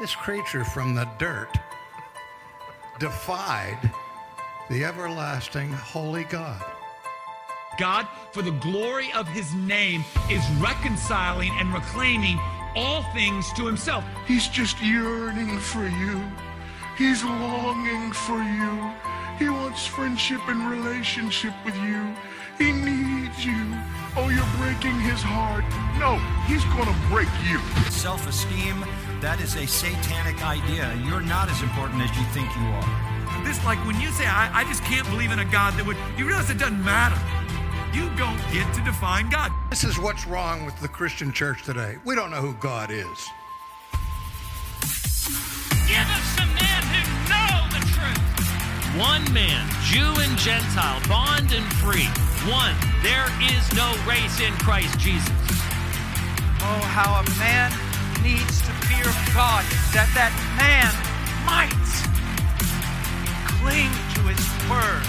This creature from the dirt defied the everlasting holy God. God, for the glory of his name, is reconciling and reclaiming all things to himself. He's just yearning for you. He's longing for you. He wants friendship and relationship with you. He needs you. Oh, you're breaking his heart. No, he's gonna break you. Self esteem, that is a satanic idea. You're not as important as you think you are. This, like when you say, I, I just can't believe in a God that would, you realize it doesn't matter. You don't get to define God. This is what's wrong with the Christian church today. We don't know who God is. Give us some men who know the truth. One man, Jew and Gentile, bond and free. One, there is no race in Christ Jesus. Oh, how a man needs to fear God, that that man might cling to his word.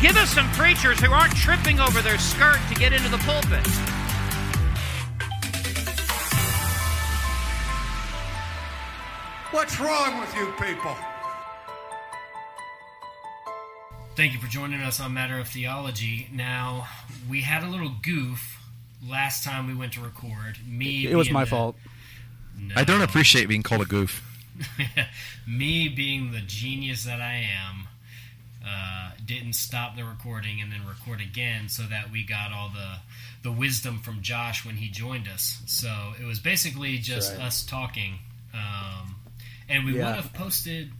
Give us some preachers who aren't tripping over their skirt to get into the pulpit. What's wrong with you people? Thank you for joining us on Matter of Theology. Now, we had a little goof last time we went to record. Me, It was my the- fault. No. I don't appreciate being called a goof. Me being the genius that I am, uh, didn't stop the recording and then record again so that we got all the the wisdom from Josh when he joined us. So it was basically just right. us talking, um, and we Yeah. would have posted.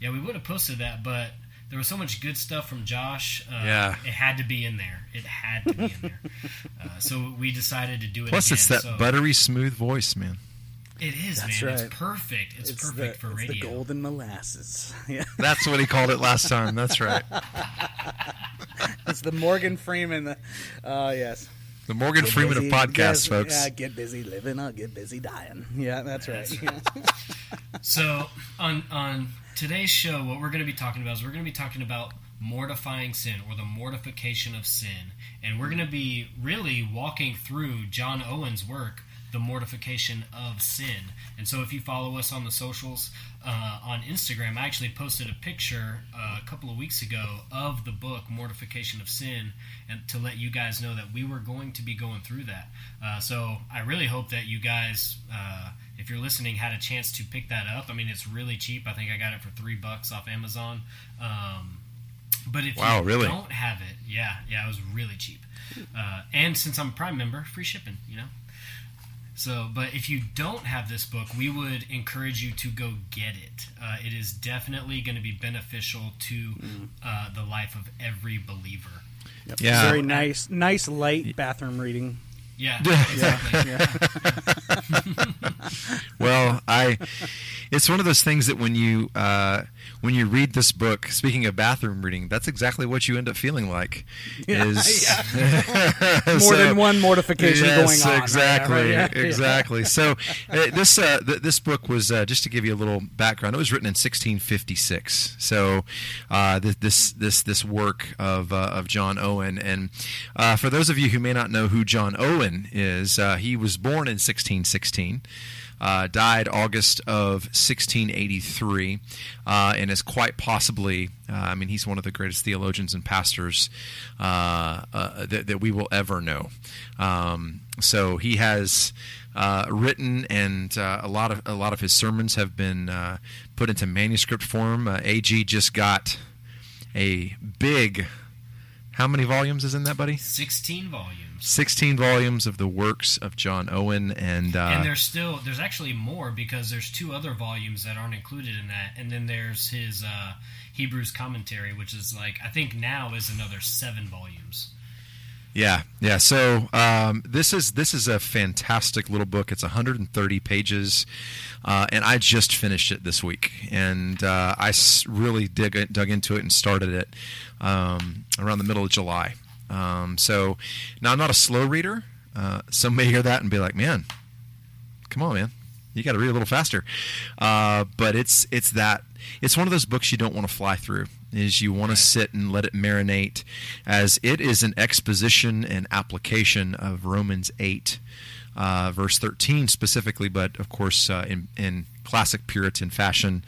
Yeah, we would have posted that, but there was so much good stuff from Josh. Uh, Yeah. it had to be in there. It had to be in there. uh, so we decided to do it. Plus, it's that So buttery smooth voice, man. It is, That's man. right. It's perfect. It's, perfect the, for it's radio. the golden molasses. Yeah, That's what he called it last time. That's right. it's the Morgan Freeman. Uh, yes. The Morgan Get Freeman of podcasts, yes, folks. Yeah, get busy living or get busy dying. Yeah, that's right. So on on today's show, what we're going to be talking about is we're going to be talking about mortifying sin or the mortification of sin, and we're going to be really walking through John Owen's work, the mortification of sin. And so, if you follow us on the socials uh, on Instagram, I actually posted a picture uh, a couple of weeks ago of the book Mortification of Sin, and to let you guys know that we were going to be going through that. Uh, so I really hope that you guys. If you're listening, had a chance to pick that up. I mean, it's really cheap. I think I got it for three bucks off Amazon. Um, but if Wow, you really? don't have it, yeah, yeah, it was really cheap. Uh, and since I'm a Prime member, free shipping. You know. So, but if you don't have this book, we would encourage you to go get it. Uh, it is definitely going to be beneficial to uh, the life of every believer. Yeah. Very nice, nice light bathroom reading. Yeah, Yeah. exactly. well, I it's one of those things that when you uh, when you read this book, speaking of bathroom reading, that's exactly what you end up feeling like. Yeah, is More So- than one mortification yes, going on. right? Exactly, Yeah, yeah. exactly. So uh, this uh, th- this book was uh, just to give you a little background. It was written in 1656. So uh, th- this this this work of uh, of John Owen, and uh, for those of you who may not know who John Owen is, uh, he was born in 1616. Uh, died August of 1683, uh, and is quite possibly, uh, I mean, he's one of the greatest theologians and pastors uh, uh, that, that we will ever know. Um, so he has uh, written, and uh, a lot of a lot of his sermons have been uh, put into manuscript form. Ag just got a big. How many volumes is in that, buddy? 16 volumes. 16 volumes of the works of John Owen, and, uh, and there's still there's actually more because there's two other volumes that aren't included in that, and then there's his uh, Hebrews commentary, which is like I think now is another seven volumes. Yeah, yeah. So um, this is this is a fantastic little book. It's 130 pages, uh, and I just finished it this week, and uh, I really dig dug into it and started it um, around the middle of July. Um, so now I'm not a slow reader. Uh, some may hear that and be like, "Man, come on, man, you got to read a little faster." Uh, but it's it's that it's one of those books you don't want to fly through. Is you want to sit and let it marinate, as it is an exposition and application of Romans eight. uh, verse 13 specifically, but of course, uh, in, in classic Puritan fashion,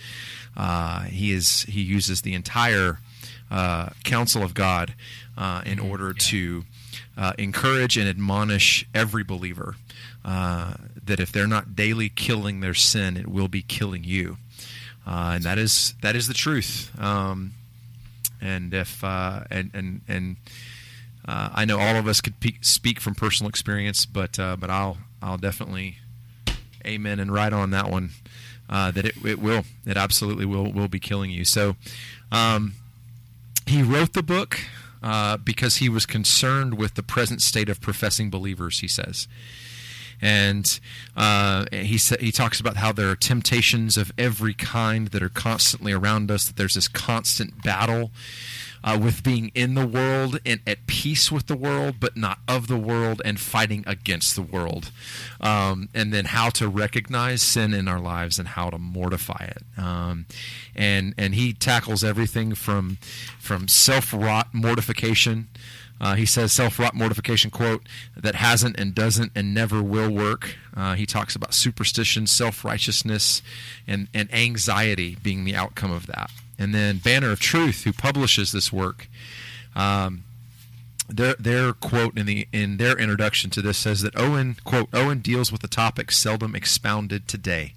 uh, he is he uses the entire uh, counsel of God uh, in order to uh, encourage and admonish every believer uh, that if they're not daily killing their sin, it will be killing you, uh, and that is that is the truth. Um, and if uh, and and and uh, I know all of us could pe- speak from personal experience, but uh, but I'll I'll definitely amen and right on that one. Uh, that it, it will it absolutely will will be killing you. So um, he wrote the book uh, because he was concerned with the present state of professing believers. He says. And uh, he sa- he talks about how there are temptations of every kind that are constantly around us. That there's this constant battle uh, with being in the world and at peace with the world, but not of the world, and fighting against the world. Um, and then how to recognize sin in our lives and how to mortify it. Um, and and he tackles everything from from self wrought mortification. Uh, he says self-wrought mortification quote that hasn't and doesn't and never will work. Uh, he talks about superstition, self-righteousness, and and anxiety being the outcome of that. And then Banner of Truth, who publishes this work, um, their their quote in the in their introduction to this says that Owen quote Owen deals with a topic seldom expounded today,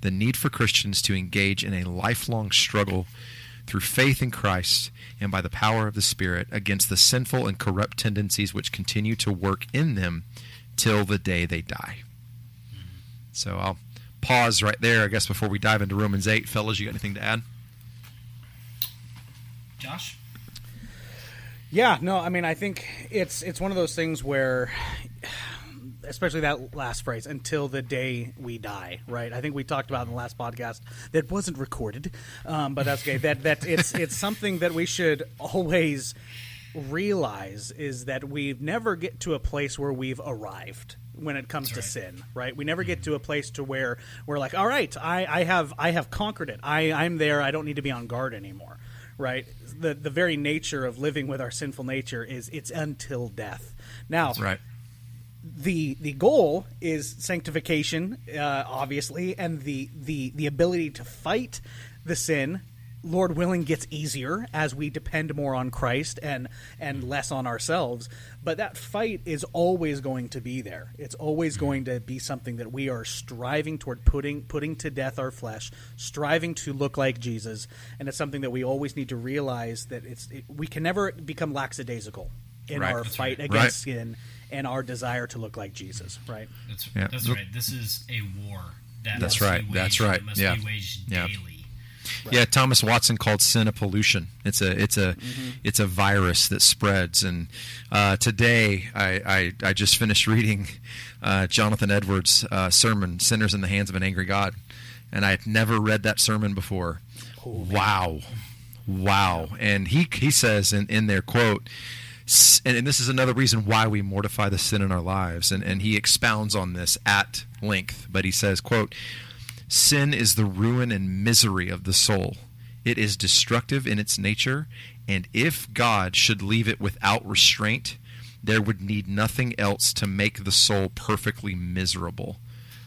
the need for Christians to engage in a lifelong struggle through faith in Christ and by the power of the Spirit against the sinful and corrupt tendencies which continue to work in them till the day they die. So I'll pause right there, I guess, before we dive into Romans 8. Fellas, you got anything to add? Josh? Yeah, no, I mean, I think it's it's one of those things where, especially that last phrase, "until the day we die," right? I think we talked about in the last podcast that wasn't recorded, um, but that's okay. that that it's it's something that we should always realize is that we never get to a place where we've arrived when it comes to sin right we never get to a place to where we're like all right i, I have i have conquered it I, i'm there i don't need to be on guard anymore right? The the very nature of living with our sinful nature is it's until death. Now right. the the goal is sanctification uh, obviously and the the the ability to fight the sin lord willing gets easier as we depend more on christ and and less on ourselves but that fight is always going to be there it's always mm-hmm. going to be something that we are striving toward putting putting to death our flesh striving to look like jesus and it's something that we always need to realize that it's it, we can never become lackadaisical in Right. our That's fight right. against Right. sin and our desire to look like jesus right That's Yeah. that's right. This is a war that That's must be right. waged, That's right. That must Yeah. be waged Yeah. daily. Yeah, Thomas Watson called sin a pollution. It's a it's a it's a virus that spreads. And uh, today, I, I I just finished reading uh, Jonathan Edwards' uh, sermon, "Sinners in the Hands of an Angry God," and I had never read that sermon before. wow, wow! And he he says in in their quote. And, and this is another reason why we mortify the sin in our lives, and, and he expounds on this at length. But he says, "quote Sin is the ruin and misery of the soul. It is destructive in its nature, and if God should leave it without restraint, there would need nothing else to make the soul perfectly miserable.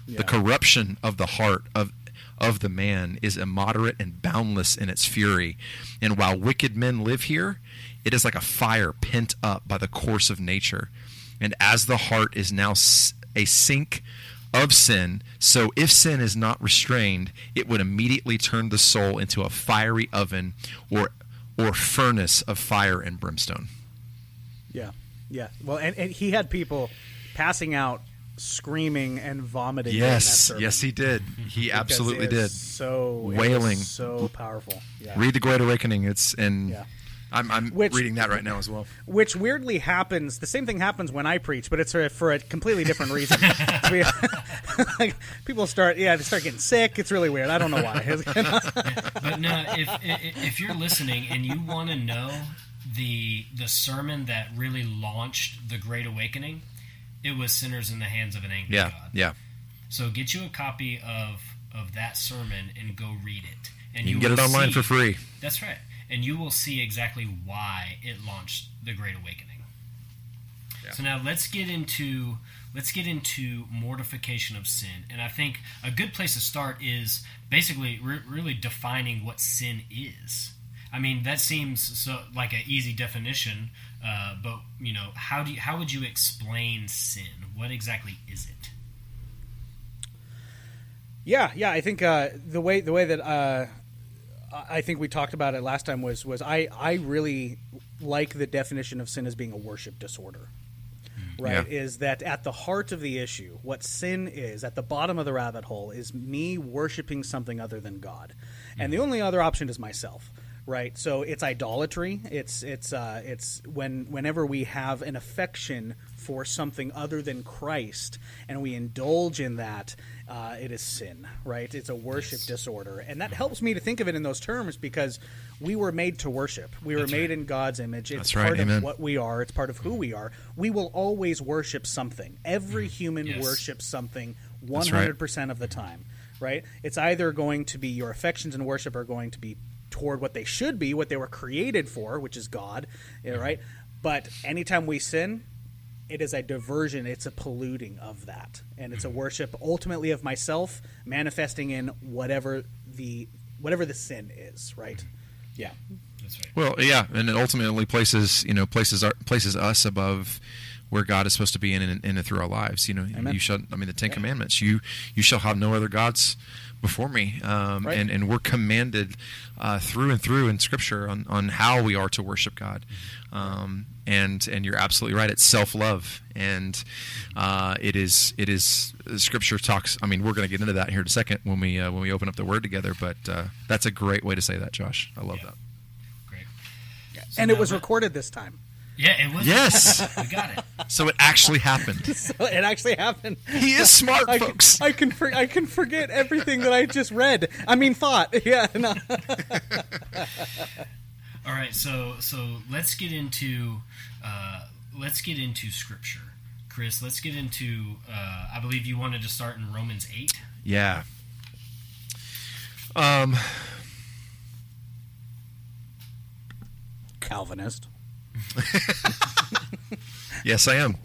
The corruption of the heart of of the man is immoderate and boundless in its fury, and while wicked men live here, it is like a fire pent up by the course of nature. And as the heart is now a sink of sin, so if sin is not restrained, it would immediately turn the soul into a fiery oven or or furnace of fire and brimstone. Yeah, yeah. Well, and, and he had people passing out, screaming and vomiting. Yes, yes, he did. He absolutely did. So wailing, so powerful. Yeah. Read the Great Awakening. It's and Yeah. I'm I'm Which- reading that right now as well. Which weirdly happens. The same thing happens when I preach, but it's for, for a completely different reason. So like, people start, yeah, they start getting sick. It's really weird. I don't know why. But no, if if if you're listening and you want to know the the sermon that really launched the Great Awakening, it was "Sinners in the Hands of an Angry Yeah, God." yeah. So get you a copy of of that sermon and go read it. And You can get it online see- for free. That's right, and you will see exactly why it launched the Great Awakening. So now let's get into let's get into mortification of sin, and I think a good place to start is basically re- really defining what sin is. I mean, that seems so like an easy definition, uh, but you know, how do you, how would you explain sin? What exactly is it? Yeah, yeah. I think uh, the way the way that uh, I think we talked about it last time was was I I really like the definition of sin as being a worship disorder. Right, Yeah. is that at the heart of the issue, what sin is, at the bottom of the rabbit hole, is me worshiping something other than God, and the only other option is myself. Right, so it's idolatry. It's it's uh, it's when whenever we have an affection for something other than Christ, and we indulge in that, uh, it is sin. Right, it's a worship disorder, and that helps me to think of it in those terms because we were made to worship. We were made in God's image. It's That's right, part amen. of what we are. It's part of who we are. We will always worship something. Every mm. human Yes. worships something one That's right. hundred percent of the time. Right? It's either going to be your affections and worship are going to be toward what they should be, what they were created for, which is God. Eh, mm-hmm. Right? But anytime we sin, it is a diversion. It's a polluting of that, and it's a mm-hmm. worship ultimately of myself, manifesting in whatever the whatever the sin is. Right? Mm-hmm. Yeah. That's right. Well, yeah, and it ultimately places you know places our, places us above where God is supposed to be in and, in and through our lives. You know, Amen. you shall. I mean, the Ten Commandments. You you shall have no other gods before me. Um, Right. And and we're commanded uh, through and through in Scripture on, on how we are to worship God. Um, and and you're absolutely right. It's self love, and uh, it is it is Scripture talks. I mean, we're going to get into that here in a second when we uh, when we open up the Word together. But uh, that's a great way to say that, Josh. I love Yeah. that. Great. and it was let- recorded this time. Yeah, it was. Yes. we got it. So it actually happened. So it actually happened. He is smart, I can, folks. I can for, I can forget everything that I just read. I mean, thought. Yeah. No. All right, so so let's get into uh, let's get into scripture, Chris. Let's get into. Uh, I believe you wanted to start in Romans eight. Yeah. Um. Calvinist. Yes, I am.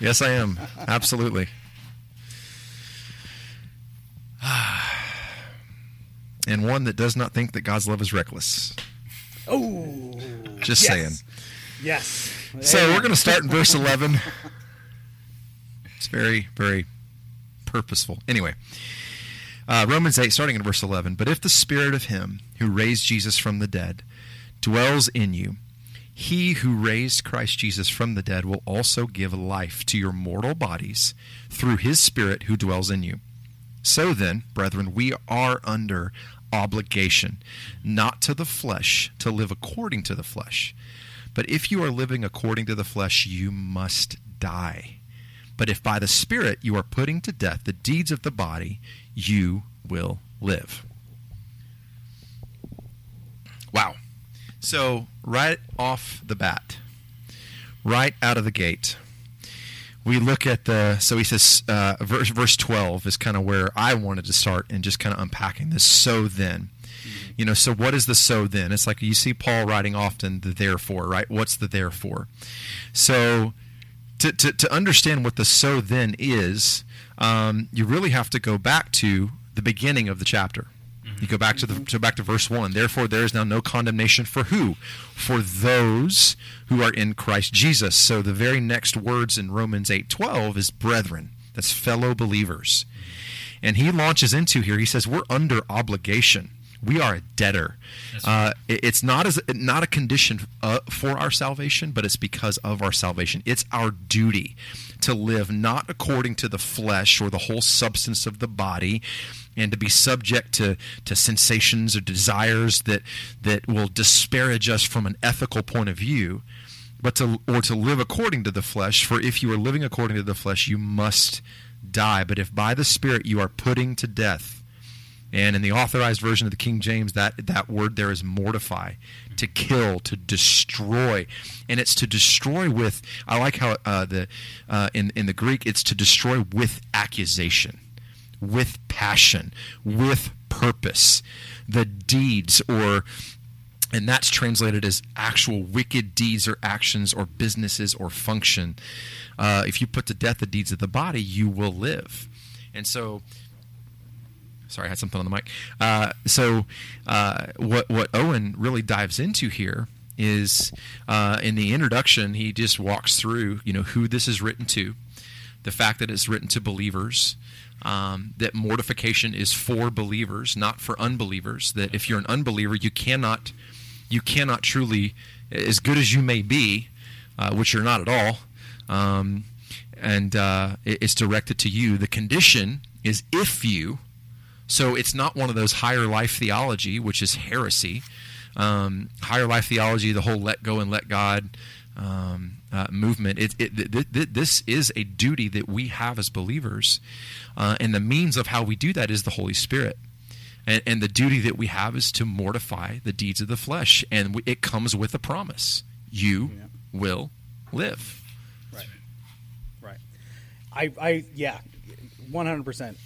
Yes, I am. Absolutely. And one that does not think that God's love is reckless. Oh. Just yes. saying. Yes. So we're going to start in verse 11. It's very, very purposeful. Anyway, uh, Romans 8, starting in verse 11. But if the spirit of him who raised Jesus from the dead dwells in you, he who raised Christ Jesus from the dead will also give life to your mortal bodies through his spirit who dwells in you. So then, brethren, we are under obligation, not to the flesh, to live according to the flesh. But if you are living according to the flesh, you must die. But if by the Spirit you are putting to death the deeds of the body, you will live. Wow. So, right off the bat, right out of the gate, we look at the. So he says, uh, verse, verse 12 is kind of where I wanted to start and just kind of unpacking this. So then. You know, so what is the so then? It's like you see Paul writing often the therefore, right? What's the therefore? So to, to, to understand what the so then is, um, you really have to go back to the beginning of the chapter. You go back to the to back to verse one. Therefore, there is now no condemnation for who? For those who are in Christ Jesus. So the very next words in Romans eight twelve is brethren. That's fellow believers. And he launches into here. He says we're under obligation. We are a debtor. Uh, it- it's not as not a condition uh, for our salvation, but it's because of our salvation. It's our duty to live not according to the flesh or the whole substance of the body, and to be subject to, to sensations or desires that that will disparage us from an ethical point of view, but to or to live according to the flesh. For if you are living according to the flesh, you must die. But if by the Spirit you are putting to death and in the authorized version of the King James, that that word there is mortify, to kill, to destroy, and it's to destroy with. I like how uh, the uh, in in the Greek it's to destroy with accusation, with passion, with purpose, the deeds or and that's translated as actual wicked deeds or actions or businesses or function. Uh, if you put to death the deeds of the body, you will live. And so, sorry, I had something on the mic. Uh, so, uh, what what Owen really dives into here is uh, in the introduction, he just walks through, you know, who this is written to, the fact that it's written to believers. Um, that mortification is for believers, not for unbelievers. That if you're an unbeliever, you cannot, you cannot truly, as good as you may be, uh, which you're not at all, um, and uh, it's directed to you. The condition is if you. So it's not one of those higher life theology, which is heresy. Um, higher life theology, the whole let go and let God um, uh, movement. It, it, it, it, this is a duty that we have as believers, uh, and the means of how we do that is the Holy Spirit. And, and the duty that we have is to mortify the deeds of the flesh, and we, it comes with a promise: you yeah. will live. Right. Right. I. I. Yeah. One hundred percent.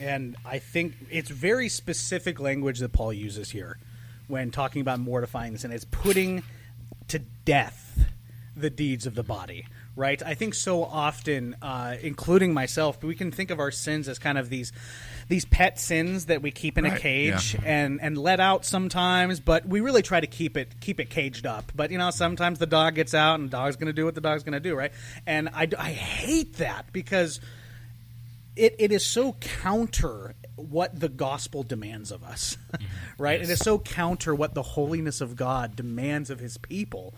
And I think it's very specific language that Paul uses here when talking about mortifying sin. It's putting to death the deeds of the body right i think so often uh, including myself we can think of our sins as kind of these these pet sins that we keep in right. a cage yeah. and and let out sometimes but we really try to keep it keep it caged up but you know sometimes the dog gets out and the dog's going to do what the dog's going to do right and I, I hate that because it, it is so counter what the gospel demands of us, mm-hmm. right? Yes. It is so counter what the holiness of God demands of his people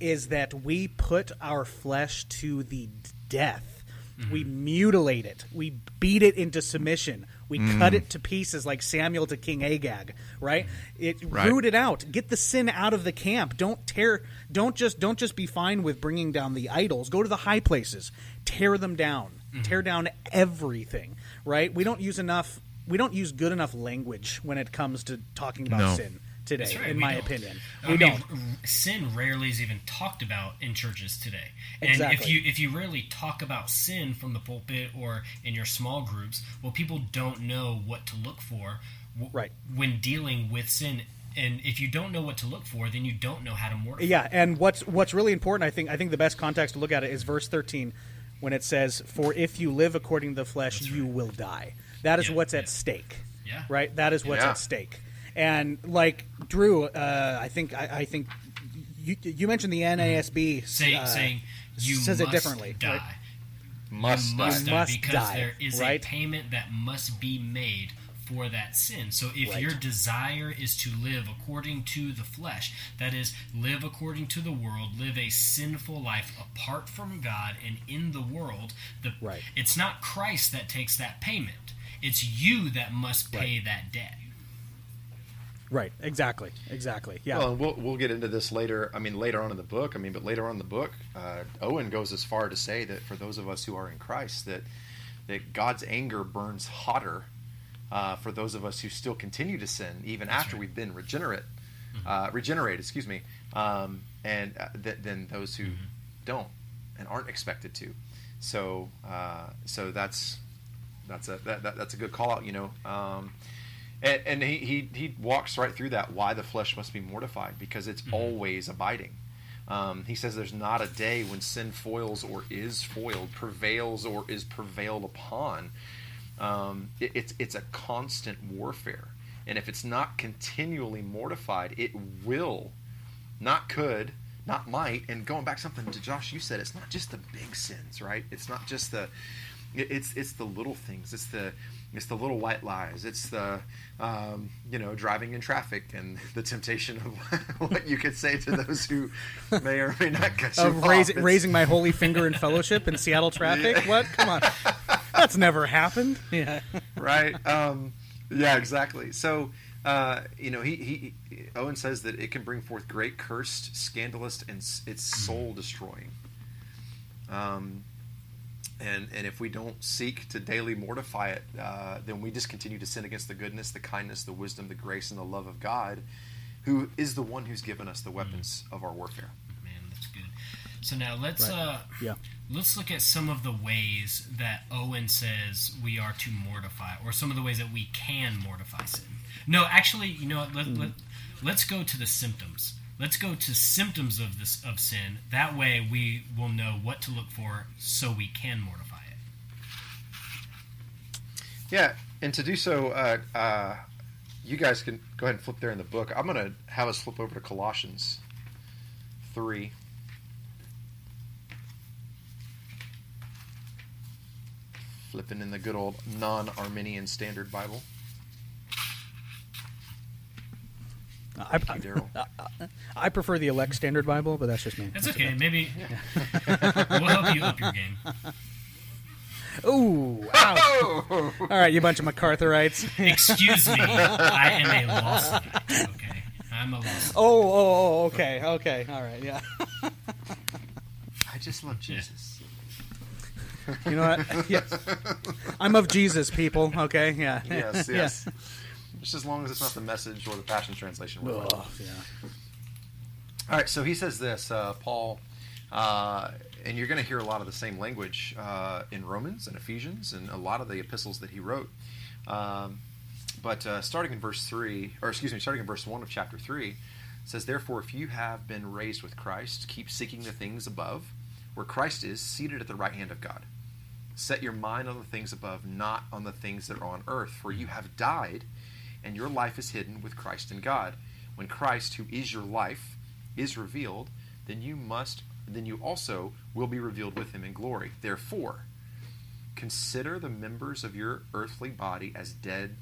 is that we put our flesh to the death. Mm-hmm. We mutilate it. We beat it into submission. We mm. cut it to pieces like Samuel to King Agag, right? It right. root it out. Get the sin out of the camp. Don't tear don't just don't just be fine with bringing down the idols. Go to the high places. Tear them down. Mm-hmm. Tear down everything, right? We don't use enough we don't use good enough language when it comes to talking about no. sin today, right, in my don't. opinion. We I don't. sin rarely is even talked about in churches today. And exactly. if you if you rarely talk about sin from the pulpit or in your small groups, well, people don't know what to look for. W- right. When dealing with sin, and if you don't know what to look for, then you don't know how to mortify. Yeah, and what's what's really important, I think, I think the best context to look at it is verse thirteen, when it says, "For if you live according to the flesh, That's you will die." That is yeah, what's yeah. at stake. Yeah. Right. That is what's yeah. at stake. And like Drew, uh, I think I, I, think you, you mentioned the NASB Say, uh, saying you says it differently. Die. Right? Must, you must die. die must because die, there is right? a payment that must be made for that sin. So if right. your desire is to live according to the flesh, that is, live according to the world, live a sinful life apart from God and in the world, the, right. it's not Christ that takes that payment. It's you that must pay right. that debt. Right. Exactly. Exactly. Yeah. Well, we'll we'll get into this later. I mean, later on in the book. I mean, but later on in the book, uh, Owen goes as far to say that for those of us who are in Christ, that that God's anger burns hotter uh, for those of us who still continue to sin even That's after right. we've been regenerate, mm-hmm. uh, regenerated. Excuse me. Um, and uh, th- than those who mm-hmm. don't and aren't expected to. So uh, so that's that's a that, that, that's a good call out. You know. Um, and, and he, he, he walks right through that why the flesh must be mortified because it's mm-hmm. always abiding. Um, he says there's not a day when sin foils or is foiled, prevails or is prevailed upon. Um, it, it's it's a constant warfare, and if it's not continually mortified, it will, not could, not might. And going back something to Josh, you said it's not just the big sins, right? It's not just the it's it's the little things. It's the it's the little white lies. It's the um, you know driving in traffic and the temptation of what you could say to those who may or may not cut you of raise, raising my holy finger in fellowship in Seattle traffic. Yeah. What? Come on, that's never happened. Yeah. right. Um, yeah. Exactly. So. Uh, you know, he, he, Owen says that it can bring forth great cursed, scandalous, and it's soul destroying. Um, and and if we don't seek to daily mortify it, uh, then we just continue to sin against the goodness, the kindness, the wisdom, the grace, and the love of God, who is the one who's given us the weapons mm. of our warfare. Man, that's good. So now let's right. uh, yeah. let's look at some of the ways that Owen says we are to mortify, or some of the ways that we can mortify sin. No, actually, you know what? Let, mm. let, let's go to the symptoms. Let's go to symptoms of this of sin. That way, we will know what to look for, so we can mortify it. Yeah, and to do so, uh, uh, you guys can go ahead and flip there in the book. I'm going to have us flip over to Colossians 3. Flipping in the good old non Arminian Standard Bible. I, I, I, prefer the elect standard Bible, but that's just me. That's okay. Maybe we'll help you up your game. Ooh! Oh. All right, you bunch of MacArthurites. Excuse me, I am a lost. Okay, I'm a lost. Oh, oh, oh, okay, okay, all right, yeah. I just love Jesus. You know what? Yes, I'm of Jesus, people. Okay, yeah. Yes, yes. Just as long as it's not the message or the Passion Translation. Oh, yeah. All right, so he says this, uh, Paul, uh, and you're going to hear a lot of the same language uh, in Romans and Ephesians and a lot of the epistles that he wrote. Um, but uh, starting in verse 3, or excuse me, starting in verse 1 of chapter 3, says, Therefore, if you have been raised with Christ, keep seeking the things above, where Christ is, seated at the right hand of God. Set your mind on the things above, not on the things that are on earth, for you have died and your life is hidden with Christ in God. When Christ, who is your life, is revealed, then you must then you also will be revealed with him in glory. Therefore, consider the members of your earthly body as dead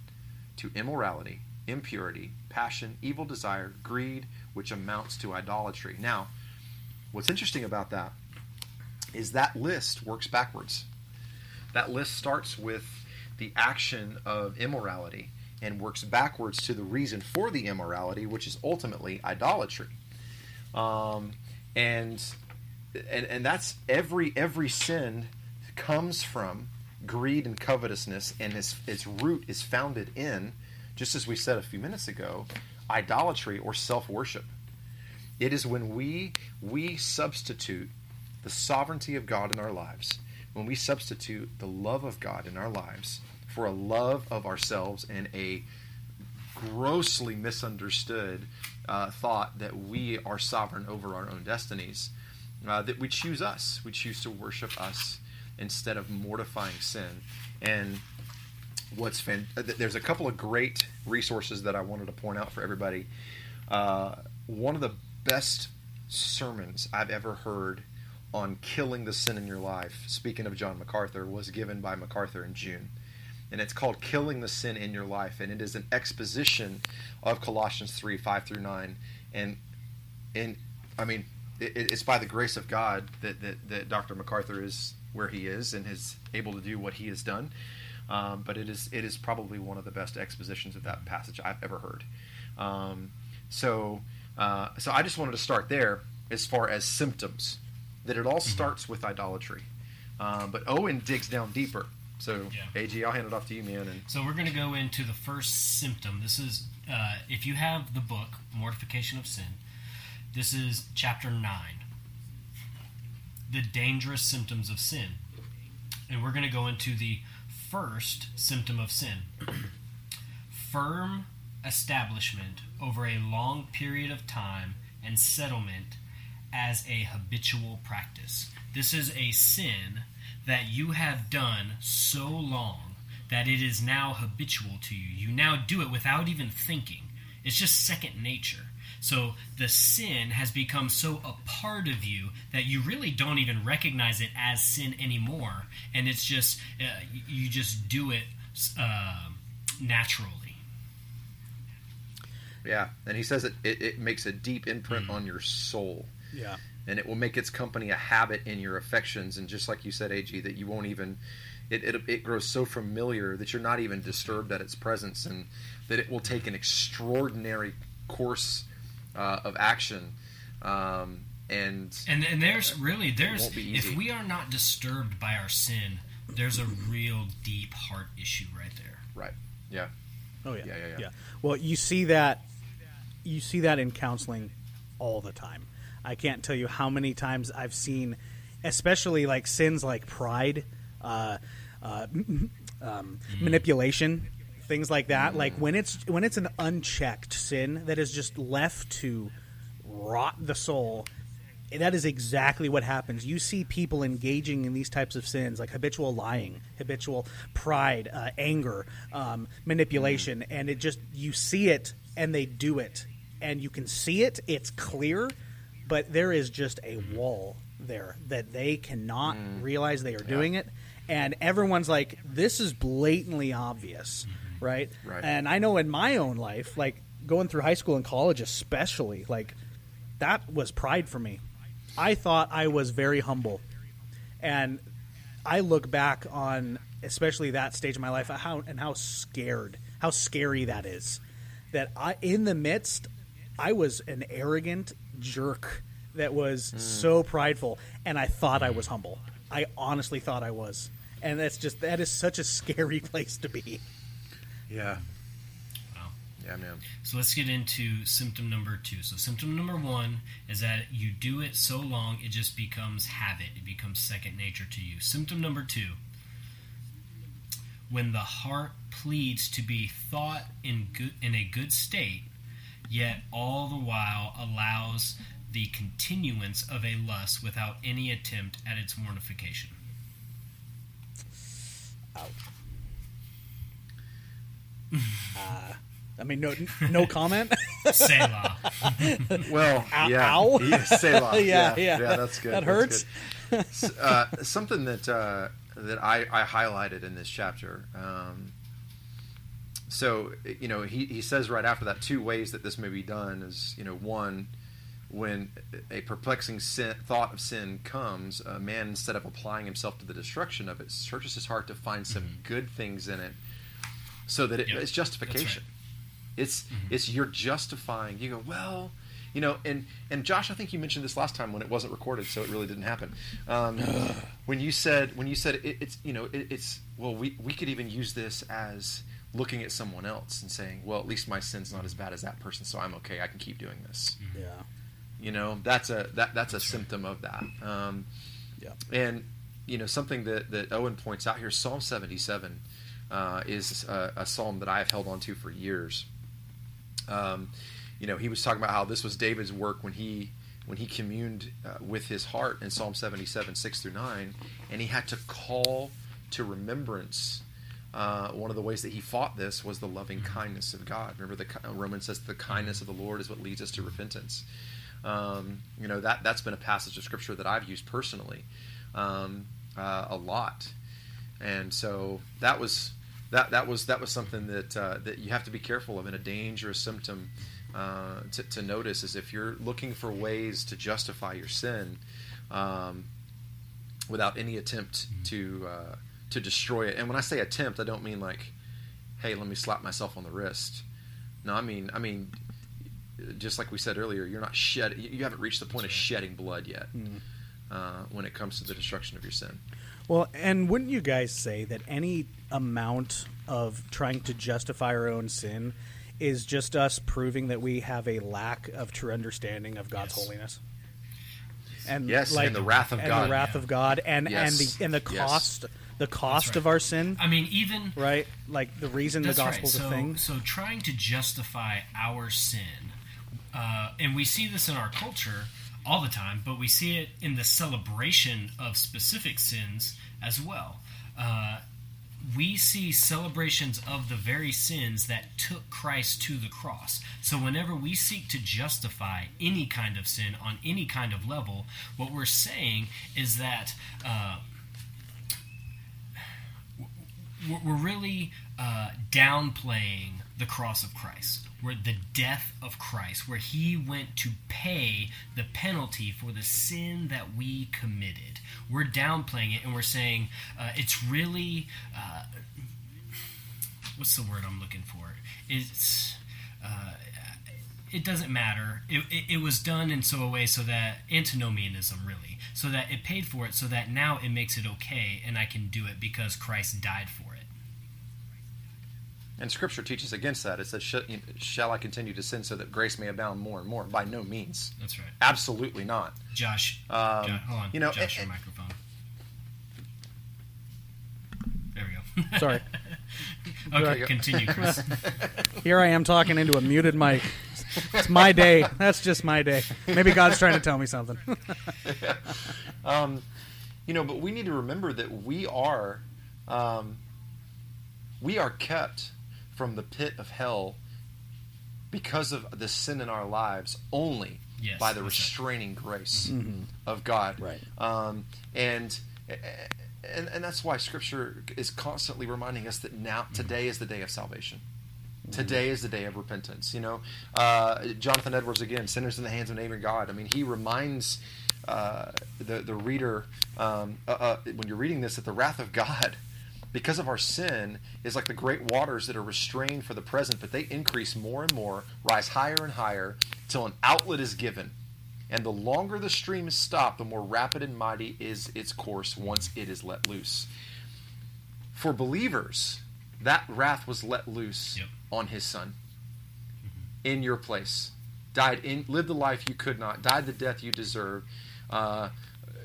to immorality, impurity, passion, evil desire, greed, which amounts to idolatry. Now, what's interesting about that is that list works backwards. That list starts with the action of immorality and works backwards to the reason for the immorality, which is ultimately idolatry. Um, and and and that's every every sin comes from greed and covetousness, and its its root is founded in, just as we said a few minutes ago, idolatry or self worship. It is when we we substitute the sovereignty of God in our lives, when we substitute the love of God in our lives for a love of ourselves and a grossly misunderstood uh, thought that we are sovereign over our own destinies, uh, that we choose us. We choose to worship us instead of mortifying sin. And what's fan- uh, there's a couple of great resources that I wanted to point out for everybody. Uh, one of the best sermons I've ever heard on killing the sin in your life, speaking of John MacArthur, was given by MacArthur in June and it's called Killing the Sin in Your Life. And it is an exposition of Colossians 3 5 through 9. And, and I mean, it, it's by the grace of God that, that, that, Dr. MacArthur is where he is and is able to do what he has done. Um, but it is, it is probably one of the best expositions of that passage I've ever heard. Um, so, uh, so I just wanted to start there as far as symptoms, that it all mm-hmm. starts with idolatry. Um, but Owen digs down deeper so, yeah. AG, I'll hand it off to you, man. And so we're going to go into the first symptom. This is uh, if you have the book Mortification of Sin. This is chapter nine. The dangerous symptoms of sin, and we're going to go into the first symptom of sin. Firm establishment over a long period of time and settlement as a habitual practice. This is a sin that you have done so long that it is now habitual to you. You now do it without even thinking. It's just second nature. So the sin has become so a part of you that you really don't even recognize it as sin anymore, and it's just uh, you just do it uh, naturally. Yeah, and he says that it, it makes a deep imprint mm. on your soul. Yeah, and it will make its company a habit in your affections. And just like you said, Ag, that you won't even it, it, it grows so familiar that you're not even disturbed at its presence, and that it will take an extraordinary course uh, of action. Um, and, and and there's really there's if we are not disturbed by our sin, there's a real deep heart issue right there. Right. Yeah. Oh yeah. Yeah. Yeah. yeah. yeah. Well, you see that you see that in counseling all the time. I can't tell you how many times I've seen, especially like sins like pride, uh, uh, um, manipulation, things like that. Like when it's when it's an unchecked sin that is just left to rot the soul. That is exactly what happens. You see people engaging in these types of sins, like habitual lying, habitual pride, uh, anger, um, manipulation, and it just you see it and they do it, and you can see it. It's clear, but there is just a wall there that they cannot mm. realize they are doing it, and everyone's like, "This is blatantly obvious." Mm-hmm. right? Right. And I know in my own life, like going through high school and college, especially, like that was pride for me. I thought I was very humble, and I look back on especially that stage of my life how and how scared, how scary that is. That I, in the midst, I was an arrogant jerk that was hmm. so prideful, and I thought I was humble. I honestly thought I was, and that's just that is such a scary place to be. Yeah. Wow. Yeah, man. So let's get into symptom number two. So symptom number one is that you do it so long it just becomes habit. It becomes second nature to you. Symptom number two, when the heart pleads to be thought in good in a good state, yet all the while allows the continuance of a lust without any attempt at its mortification. I mean, no, no comment. Selah. Well, Ow- yeah, ow. yeah, Selah. Yeah, yeah, yeah. that's good. That hurts. good. Uh, something that uh, that I, I highlighted in this chapter. Um, so you know, he, he says right after that two ways that this may be done is you know one when a perplexing sin, thought of sin comes, a man instead of applying himself to the destruction of it, searches his heart to find some good things in it, so that it, Yep, it's justification. It's it's you're justifying. You go well, you know, and and Josh, I think you mentioned this last time when it wasn't recorded, so it really didn't happen. Um, when you said when you said it, it's you know it, it's well we we could even use this as looking at someone else and saying well at least my sin's not as bad as that person, so I'm okay. I can keep doing this. yeah. You know that's a that that's a symptom of that. Um, Yeah. and you know something that that Owen points out here, Psalm 77 uh, is a, a psalm that I have held on to for years. Um, you know, he was talking about how this was David's work when he when he communed uh, with his heart in Psalm 77, 6 through 9, and he had to call to remembrance. Uh, one of the ways that he fought this was the loving kindness of God. Remember, the Romans says the kindness of the Lord is what leads us to repentance. Um, you know that that's been a passage of scripture that I've used personally um, uh, a lot, and so that was that that was that was something that uh, that you have to be careful of, and a dangerous symptom uh, to, to notice is if you're looking for ways to justify your sin um, without any attempt to uh, to destroy it. And when I say attempt, I don't mean like, hey, let me slap myself on the wrist. No, I mean I mean just like we said earlier, you're not shed. You haven't reached the point of shedding blood yet uh, when it comes to the destruction of your sin. Well, and wouldn't you guys say that any amount of trying to justify our own sin is just us proving that we have a lack of true understanding of God's Yes. holiness? And Yes, and the wrath of and God. the wrath of God, and Yes. and the and the Yes. The cost right. of our sin, I mean, even right? Like the reason the gospel's right. So, a thing. so trying to justify our sin, uh, and we see this in our culture all the time, but we see it in the celebration of specific sins as well. Uh, we see celebrations of the very sins that took Christ to the cross. So, whenever we seek to justify any kind of sin on any kind of level, what we're saying is that uh, we're really uh, downplaying the cross of Christ, where the death of Christ, where He went to pay the penalty for the sin that we committed. We're downplaying it, and we're saying uh, it's really uh, what's the word I'm looking for? It's uh, it doesn't matter. It, it, it was done in so a way so that antinomianism really, so that it paid for it, so that now it makes it okay, and I can do it because Christ died for it. And Scripture teaches against that. It says, "Sh- "Shall I continue to sin so that grace may abound more and more?" By no means. That's right. Absolutely not. Josh, Um, Jo- hold on. you know, Josh, and- your microphone. There we go. Sorry. Okay, continue, Chris. Here I am talking into a muted mic. It's my day. That's just my day. Maybe God's trying to tell me something. um, you know, but we need to remember that we are, um, we are kept from the pit of hell because of the sin in our lives only Yes, by the that's right. restraining grace Mhm. of God. Right. Um, and, and and that's why Scripture is constantly reminding us that now today is the day of salvation. Today is the day of repentance. You know, uh, Jonathan Edwards again, "Sinners in the hands of an Angry God." I mean, he reminds uh, the the reader um, uh, uh, when you're reading this that the wrath of God, because of our sin, is like the great waters that are restrained for the present, but they increase more and more, rise higher and higher, till an outlet is given. And the longer the stream is stopped, the more rapid and mighty is its course once it is let loose. For believers, that wrath was let loose on his son in your place. Died in lived the life you could not, died the death you deserved, uh,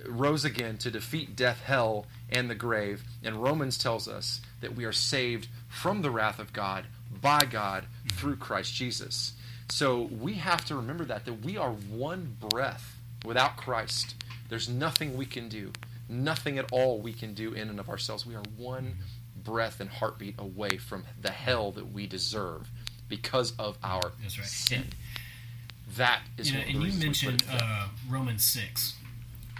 rose again to defeat death, hell, and the grave. And Romans tells us that we are saved from the wrath of God by God through Christ Jesus. So we have to remember that that we are one breath without Christ. There's nothing we can do, nothing at all we can do in and of ourselves. We are one breath and heartbeat away from the hell that we deserve because of our right. sin. That is you know, one of the and you mentioned uh, Romans six,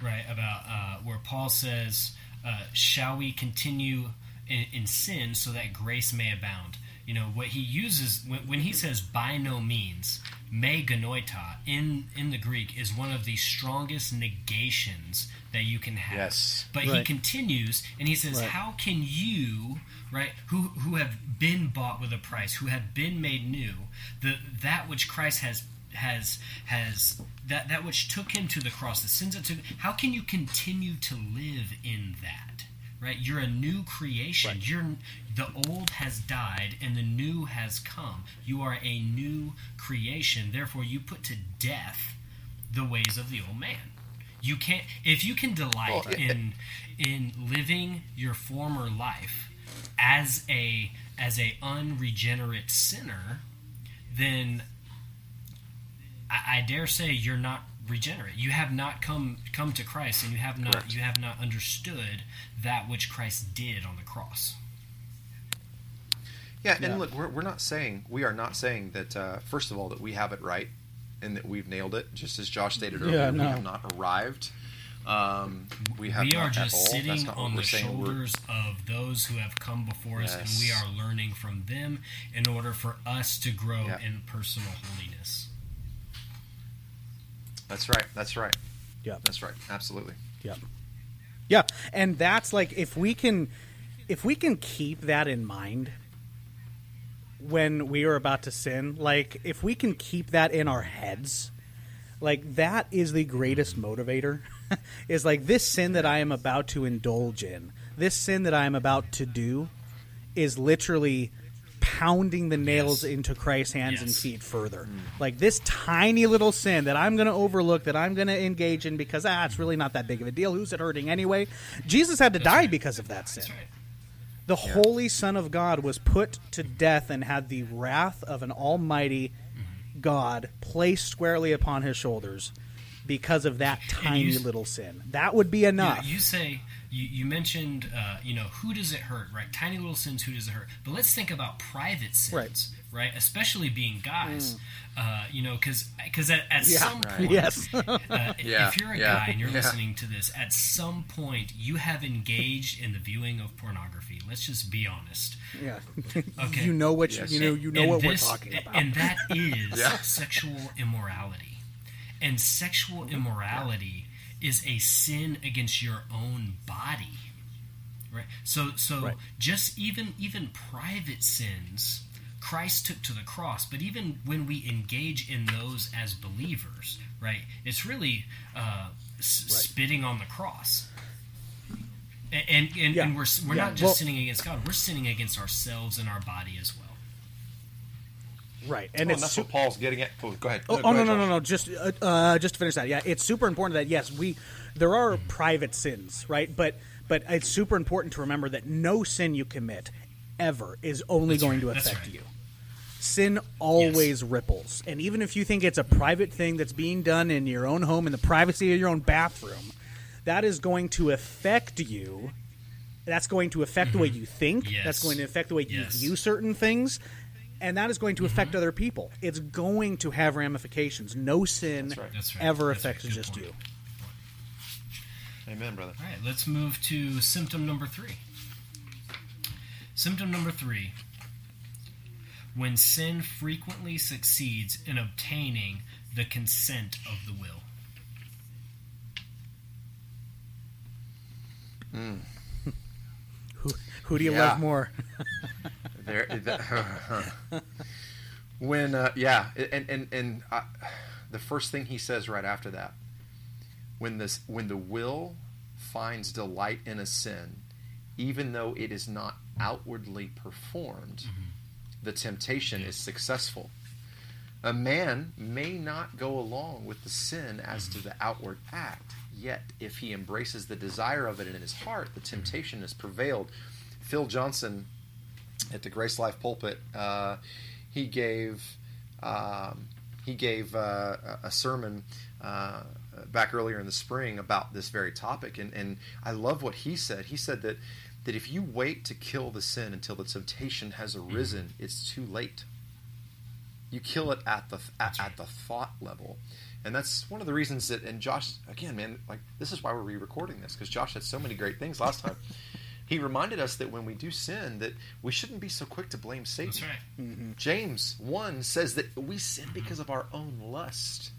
right? About uh, where Paul says, uh, "Shall we continue in, in sin so that grace may abound?" You know what he uses when, when he says "by no means," "me genoito" in in the Greek is one of the strongest negations that you can have. Yes. But he continues and he says, Right. "How can you, right, who who have been bought with a price, who have been made new, the that which Christ has has has that that which took him to the cross, the sins that took. How can you continue to live in that? Right, you're a new creation. You're the old has died and the new has come. You are a new creation. Therefore, you put to death the ways of the old man. You can't if you can delight in in living your former life as a as a unregenerate sinner, then I, I dare say you're not regenerate. You have not come come to Christ, and you have not Correct. you have not understood that which Christ did on the cross. Yeah, and look, we're, we're not saying we are not saying that. Uh, first of all, that we have it right and that we've nailed it. Just as Josh stated earlier, Yeah, we have not arrived. Um, we have we not are at just all. That's sitting on the saying. We're- shoulders of those who have come before us, and we are learning from them in order for us to grow Yeah. in personal holiness. That's right. That's right. Yeah. That's right. Absolutely. Yep. Yeah, and that's like if we can if we can keep that in mind when we are about to sin, like if we can keep that in our heads, like that is the greatest motivator. is like this sin that I am about to indulge in, this sin that I am about to do is literally pounding the nails into Christ's hands and feet further. Like this tiny little sin that I'm going to overlook, that I'm going to engage in because ah, it's really not that big of a deal. Who's it hurting anyway? Jesus had to die because of that sin. The Holy Son of God was put to death and had the wrath of an Almighty God placed squarely upon his shoulders because of that tiny you- little sin. That would be enough. you say you, you mentioned uh, you know who does it hurt right tiny little sins who does it hurt but let's think about private sins right, especially being guys uh, you know because at, at Yeah. some Right. point Yes. uh, Yeah, if you're a yeah, guy and you're yeah. listening to this at some point you have engaged in the viewing of pornography let's just be honest yeah. Okay. you know what you, Yes. you know you know And what this- we're talking about. And that is Yeah. sexual immorality. And sexual immorality is a sin against your own body. Right? So so Right. just even even private sins Christ took to the cross, but even when we engage in those as believers, right? It's really uh, s- Right. spitting on the cross. And and, and, Yeah. and we're we're Yeah. not just Well- sinning against God; we're sinning against ourselves and our body as well. Right. And And oh, it's that's su- what Paul's getting at. Oh, go ahead. Oh, go oh no ahead, no no no! Just uh, uh, just to finish that, yeah, it's super important that yes, we there are private sins, right? But but it's super important to remember that no sin you commit ever is only That's going right, to affect right. you. Sin always ripples. And even if you think it's a private thing that's being done in your own home, in the privacy of your own bathroom, that is going to affect you. That's going to affect the way you think. Mm-hmm. Yes. That's going to affect the way you view certain things. And that is going to Mm-hmm. affect other people. It's going to have ramifications. No sin That's right. ever That's affects Good just point. you. Amen, brother. All right, let's move to symptom number three. Symptom number three when sin frequently succeeds in obtaining the consent of the will. Who, who do you Yeah. love more? there that- when uh, yeah and and and uh, the first thing he says right after that when this when the will finds delight in a sin even though it is not outwardly performed the temptation is successful. A man may not go along with the sin as to the outward act yet if he embraces the desire of it in his heart the temptation has prevailed. Phil johnson at the Grace Life pulpit, uh, he gave um, he gave uh, a sermon uh, back earlier in the spring about this very topic, and, and I love what he said. He said that that if you wait to kill the sin until the temptation has arisen, it's too late. You kill it at the at, at the thought level, and that's one of the reasons that. And Josh, again, man, like this is why we're re-recording this because Josh had so many great things last time. he reminded us that when we do sin, that we shouldn't be so quick to blame Satan. That's right. Mm-hmm. James 1 says that we sin mm-hmm. because of our own lust.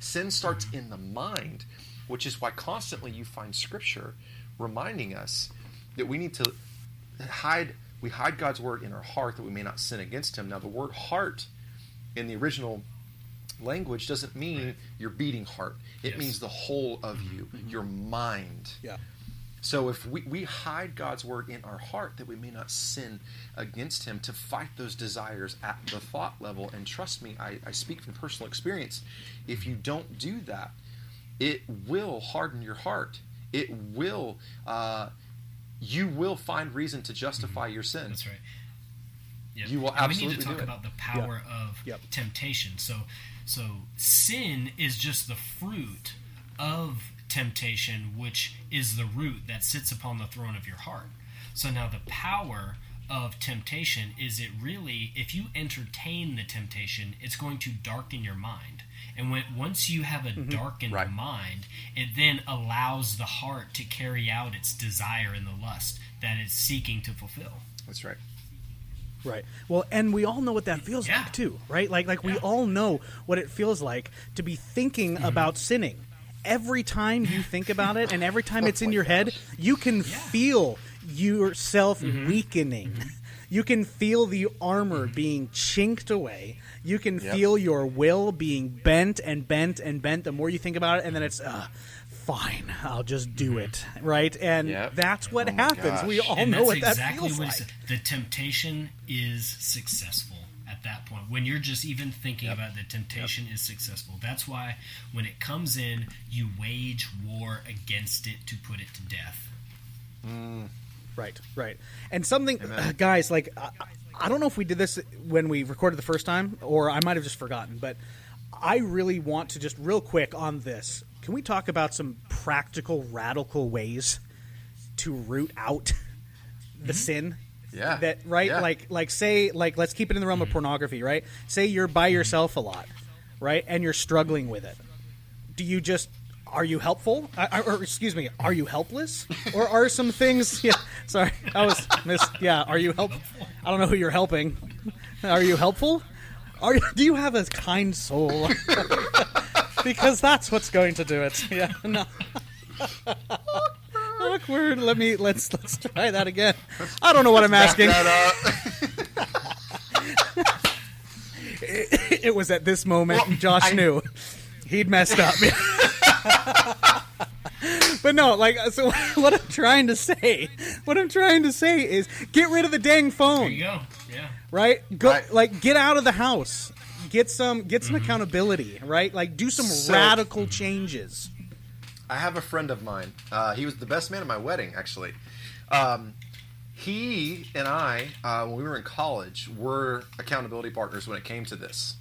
Sin starts in the mind, which is why constantly you find scripture reminding us that we need to hide we hide God's word in our heart that we may not sin against him. Now the word heart in the original language doesn't mean your beating heart. It Yes. means the whole of you, mm-hmm. your mind. Yeah. So if we, we hide God's word in our heart that we may not sin against him to fight those desires at the thought level, and trust me, I, I speak from personal experience, if you don't do that, it will harden your heart. It will uh, you will find reason to justify your sin. That's right. Yep. You will And we need to talk about the power of Yep. temptation. So, so sin is just the fruit of temptation, which is the root that sits upon the throne of your heart. So now the power of temptation is it really if you entertain the temptation, it's going to darken your mind. And when once you have a darkened Right. mind, it then allows the heart to carry out its desire and the lust that it's seeking to fulfill. That's right. Right. Well, and we all know what that feels Yeah. like too, right? Like like we all know what it feels like to be thinking Mm-hmm. about sinning. Every time you think about it and every time it's in your head, you can feel yourself Mm-hmm. weakening. You can feel the armor being chinked away. You can Yep. feel your will being bent and bent and bent the more you think about it and then it's uh fine, I'll just do it, right? And Yep. that's what Oh my happens. We all and know that's what that exactly feels what like. the temptation is successful at that point when you're just even thinking about the temptation is successful that's why when it comes in you wage war against it to put it to death mm. Right, right. And something, Amen. Uh, guys, like, I, I don't know if we did this when we recorded the first time, or I might have just forgotten, but I really want to just real quick on this. Can we talk about some practical, radical ways to root out the mm-hmm. sin? Yeah. That right, Yeah. like, like say, like, let's keep it in the realm of mm-hmm. pornography, right? Say you're by yourself a lot, right, and you're struggling with it. Do you just are you helpful? I- Or, excuse me, are you helpless? Or are some things? Yeah, sorry, I was miss. Yeah, are you help? I don't know who you're helping. Are you helpful? Are do you have a kind soul? because that's what's going to do it. Yeah, no. Awkward. Let me let's let's try that again. I don't know what I'm asking. That up. It was at this moment Well, Josh I- knew he'd messed up. but no, like so what I'm trying to say, what I'm trying to say is get rid of the dang there phone, you go yeah right? Go Right. like get out of the house. Get some get some mm-hmm. accountability, right? Like do some So- radical changes. I have a friend of mine. Uh, he was the best man at my wedding, actually. Um, he and I, uh, when we were in college, were accountability partners when it came to this,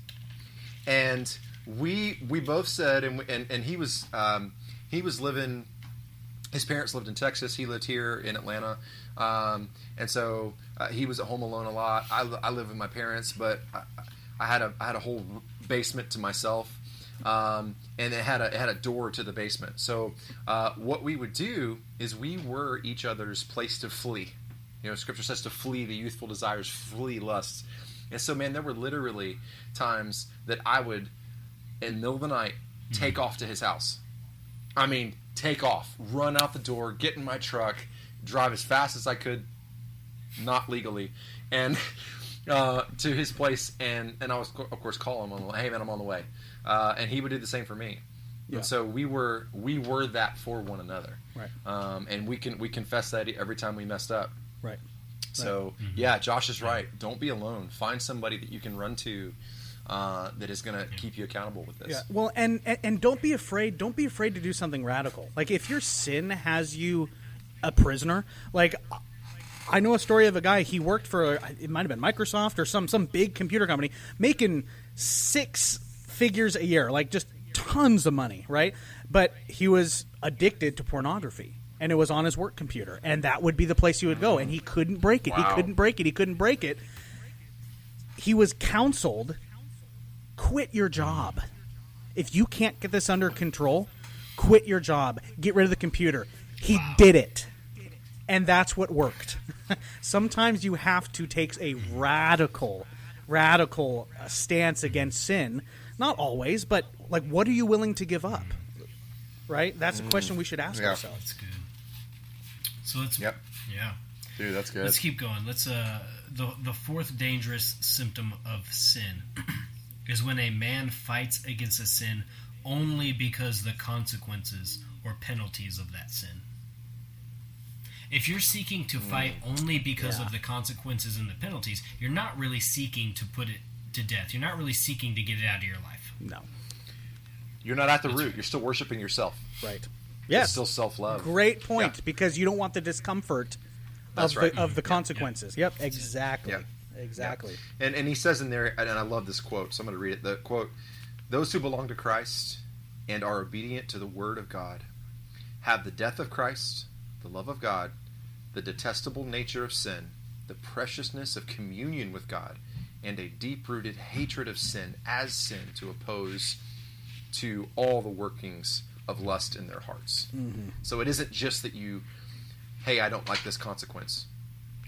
and we we both said, and we, and, and he was um, he was living. His parents lived in Texas. He lived here in Atlanta, um, and so uh, he was at home alone a lot. I, I live with my parents, but I, I had a I had a whole basement to myself, um, and it had a it had a door to the basement. So uh, what we would do is we were each other's place to flee. You know, Scripture says to flee the youthful desires, flee lusts. And so, man, there were literally times that I would, in the middle of the night, take mm-hmm. off to his house. I mean, take off, run out the door, get in my truck, drive as fast as I could, not legally, and uh, to his place. And and I was of course call him on the hey man, I'm on the way, uh, and he would do the same for me. Yeah. And so we were we were that for one another, right? Um, and we can we confess that every time we messed up. Right. So mm-hmm. yeah, Josh is right. Don't be alone. Find somebody that you can run to. Uh, that is going to keep you accountable with this. Yeah. Well, and, and and don't be afraid. Don't be afraid to do something radical. Like if your sin has you a prisoner, like I know a story of a guy. He worked for it might have been Microsoft or some some big computer company, making six figures a year, like just tons of money, right? But he was addicted to pornography and it was on his work computer, and that would be the place he would go. And he couldn't break it. Wow. He couldn't break it. He couldn't break it. He was counseled, quit your job. If you can't get this under control, quit your job. Get rid of the computer. He wow. did it. And that's what worked. Sometimes you have to take a radical, radical uh, stance against sin. Not always, but like, what are you willing to give up? Right? That's a question we should ask yeah. ourselves. That's good. So let's. Yep. Yeah. Dude, that's good. Let's keep going. Let's. Uh, the the fourth dangerous symptom of sin is when a man fights against a sin only because the consequences or penalties of that sin. If you're seeking to fight mm. only because yeah. of the consequences and the penalties, you're not really seeking to put it to death. You're not really seeking to get it out of your life. No. You're not at the That's root. Right. You're still worshiping yourself. Right. Yes. It's still self love. Great point yeah. because you don't want the discomfort of right. the of the consequences. Yep, exactly. Yep. Exactly. Yep. And and he says in there, and I love this quote, so I'm going to read it. The quote: "Those who belong to Christ and are obedient to the Word of God have the death of Christ, the love of God, the detestable nature of sin, the preciousness of communion with God, and a deep-rooted hatred of sin as sin to oppose to all the workings." of lust in their hearts. Mm-hmm. So it isn't just that you, hey, I don't like this consequence.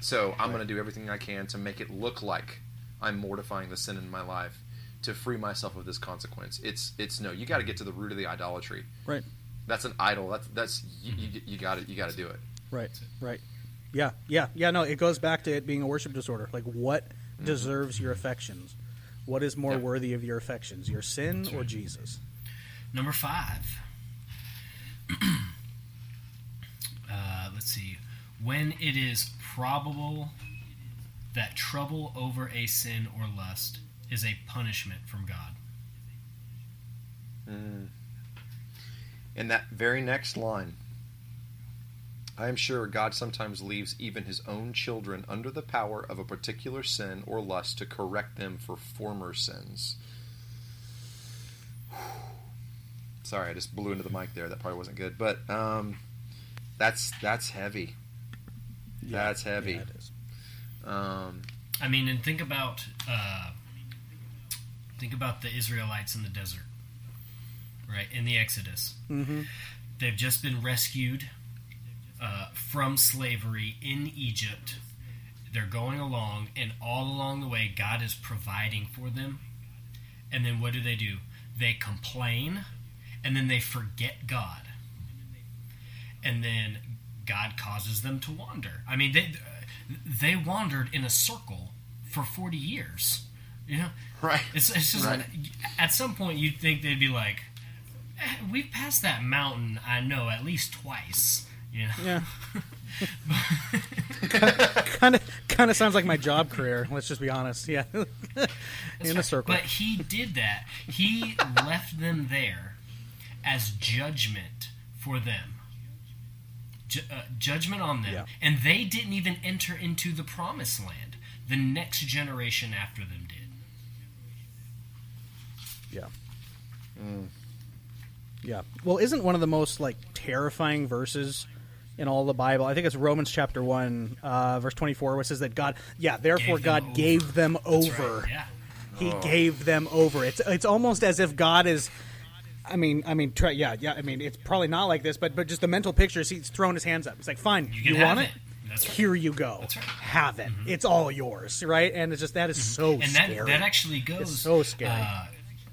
So I'm right. going to do everything I can to make it look like I'm mortifying the sin in my life to free myself of this consequence. It's it's no, you got to get to the root of the idolatry. Right. That's an idol. That's that's you, you, you got it. You got to do it. Right. Right. Yeah. Yeah. Yeah. No, it goes back to it being a worship disorder. Like what mm-hmm. deserves your affections? What is more worthy of your affections, your sin or Jesus? Number five. uh, let's see. When it is probable that trouble over a sin or lust is a punishment from God. Mm. In that very next line, I am sure God sometimes leaves even his own children under the power of a particular sin or lust to correct them for former sins. Sorry, I just blew into the mic there. That probably wasn't good, but um, that's that's heavy. Yeah, that's heavy. Yeah, it is. Um, I mean, and think about uh, think about the Israelites in the desert, right? In the Exodus, mm-hmm. they've just been rescued uh, from slavery in Egypt. They're going along, and all along the way, God is providing for them. And then what do they do? They complain and then they forget God. And then God causes them to wander. I mean, they they wandered in a circle for 40 years. You know? Right. It's, it's just right. at some point you'd think they'd be like, eh, we've passed that mountain, I know, at least twice. Know? Yeah. kind of kind of sounds like my job career. Let's just be honest. Yeah, in right. a circle. But he did that. He left them there as judgment for them. Ju- uh, judgment on them, Yeah. and they didn't even enter into the promised land. The next generation after them did. Yeah. Yeah. Well, isn't one of the most like terrifying verses in all the Bible? I think it's Romans chapter one, uh, verse twenty-four, which says that God, yeah, therefore Gave God over. gave them over. right, Yeah. He Oh. gave them over. It's it's almost as if God is. I mean, I mean, try, yeah, yeah. I mean, it's probably not like this, but but just the mental picture is he's throwing his hands up. It's like, fine, You you, want it. it? That's right. Here you go. That's right. Mm-hmm. Have it. It's all yours, right? And it's just that is so and that scary. that actually goes It's so scary.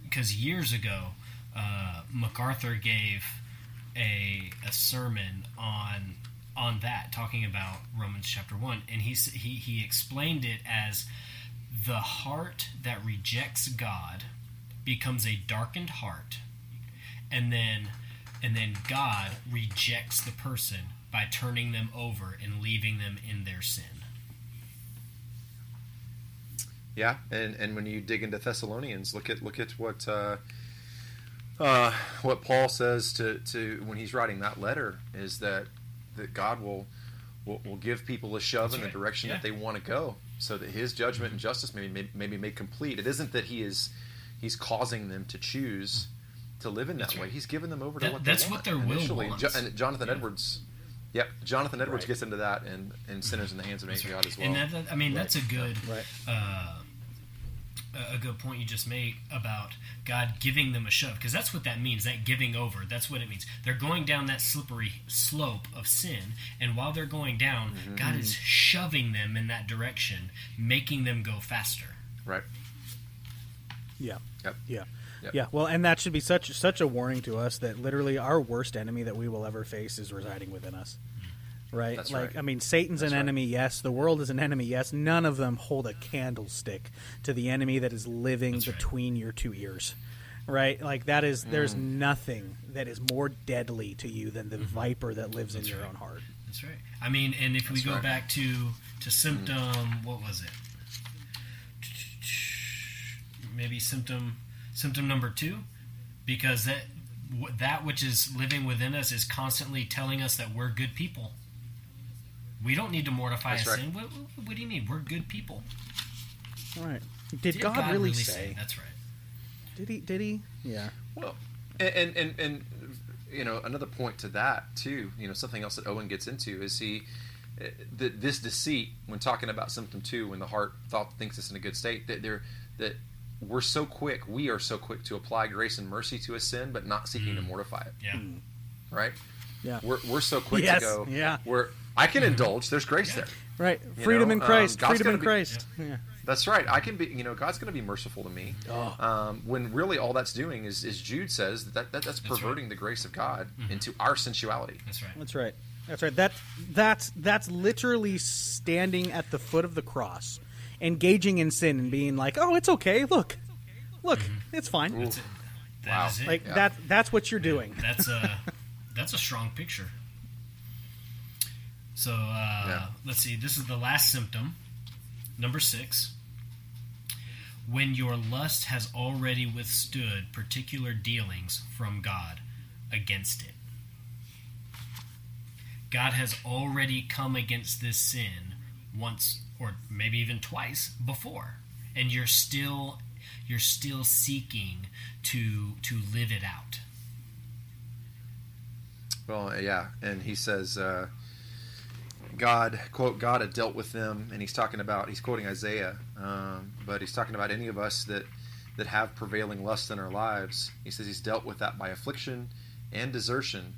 because years ago uh, MacArthur gave a a sermon on on that talking about Romans chapter one and he he he explained it as the heart that rejects God becomes a darkened heart and then and then God rejects the person by turning them over and leaving them in their sin. Yeah, and and when you dig into Thessalonians, look at look at what uh, uh, what Paul says to, to when he's writing that letter is that that God will will, will give people a shove in right. the direction Yeah. that they want to go, so that His judgment and justice may, may may be made complete. It isn't that He is He's causing them to choose to live in that That's way. right. He's given them over to That- what that's they what want. their will initially. wants. Jo- and Jonathan Yeah. Edwards. Yep, Jonathan Edwards Right. gets into that and and sinners in the hands of That's God as well. And that, that- I mean, that's a good, Right. uh, a a good point you just made about God giving them a shove, because that's what that means. That giving over, that's what it means. They're going down that slippery slope of sin, and while they're going down, Mm-hmm. God is shoving them in that direction, making them go faster. right. Yeah. Yep. Yeah. Yep. Yeah. Well, and that should be such such a warning to us that literally our worst enemy that we will ever face is residing within us. Right? That's like right. I mean Satan's That's an right. enemy, yes, the world is an enemy, yes. None of them hold a candlestick to the enemy that is living That's right. between your two ears. Right? Like that is there's Mm. nothing that is more deadly to you than the viper that lives in Mm-hmm. Your right. own heart. That's right. I mean, and if we go right. back to to symptom, what was it? Maybe symptom symptom number two, because that that which is living within us is constantly telling us that we're good people. We don't need to mortify That's a right. sin. What, what, what do you mean? We're good people. Right. Did, God, really say? That's right. Did he did he? Yeah. Well, and, and and and you know another point to that too. You know something else that Owen gets into is he uh, that this deceit when talking about symptom two when the heart thought thinks it's in a good state that they're that we're so quick we are so quick to apply grace and mercy to a sin but not seeking to mortify it Yeah. right Yeah. we're, we're so quick Yes, to go yeah. we're I can indulge there's grace Yeah. there Right. You Freedom know, in um, Christ. God's Freedom gonna in be- Christ. Yeah. That's right. I can be, you know, God's going to be merciful to me. Oh. Um, when really all that's doing is, is Jude says that, that that's right. Mm-hmm. perverting the grace of God into our sensuality. That's right. That's right. That's right. That that's that's literally standing at the foot of the cross, engaging in sin and being like, "Oh, it's okay. Look, look, it's fine." That's it. That Wow. is it. Like Yeah. that. That's what you're doing. That's a that's a strong picture. So uh, Yeah. let's see. This is the last symptom, number six. When your lust has already withstood particular dealings from God against it. God has already come against this sin once or maybe even twice before and you're still you're still seeking to to live it out Well, yeah, and he says, uh, God, quote, God had dealt with them, and he's talking about, he's quoting Isaiah, um, but he's talking about any of us that, that have prevailing lust in our lives. He says he's dealt with that by affliction and desertion,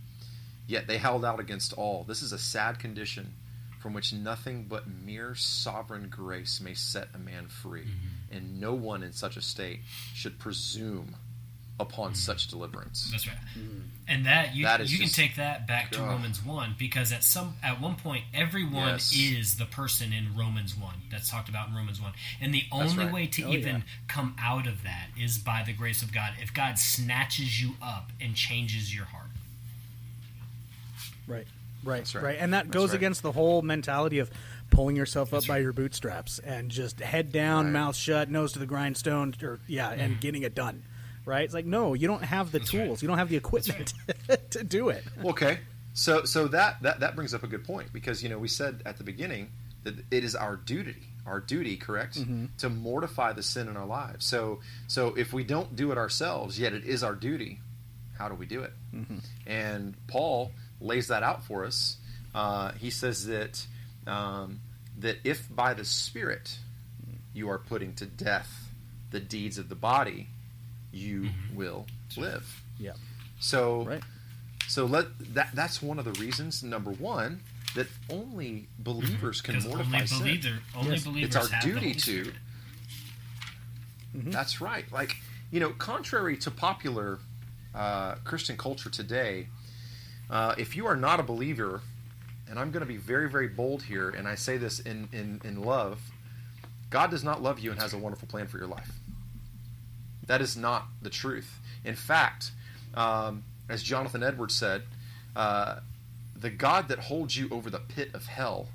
yet they held out against all. This is a sad condition from which nothing but mere sovereign grace may set a man free, and no one in such a state should presume upon such deliverance. That's right. Mm. And that you That is you can take that back to Ugh. Romans one because at some at one point everyone Yes. is the person in Romans one that's talked about in Romans one, and the only right. way to Oh, even yeah. come out of that is by the grace of God. If God snatches you up and changes your heart, Right. Right. Right. right. And that That's goes right. against the whole mentality of pulling yourself up That's by your bootstraps and just head down, Right. mouth shut, nose to the grindstone, or yeah, and mm-hmm. getting it done. Right? It's like no, you don't have the That's right. tools, you don't have the equipment to do it. Okay, So so that, that that brings up a good point because you know we said at the beginning that it is our duty, our duty, correct, Mm-hmm. to mortify the sin in our lives. So so if we don't do it ourselves, yet it is our duty, how do we do it? Mm-hmm. And Paul lays that out for us. Uh, he says that um, that if by the Spirit you are putting to death the deeds of the body, you will live. Yeah. So Right. so let that that's one of the reasons. Number one, that only believers can mortify only, sin. believer, only Yes. believers It's our have duty Holy to. Spirit. That's right. Like you know, contrary to popular uh, Christian culture today, uh, if you are not a believer, and I'm going to be very very bold here, and I say this in in in love, God does not love you and has a wonderful plan for your life. That is not the truth. In fact, um, as Jonathan Edwards said, uh, the God that holds you over the pit of hell,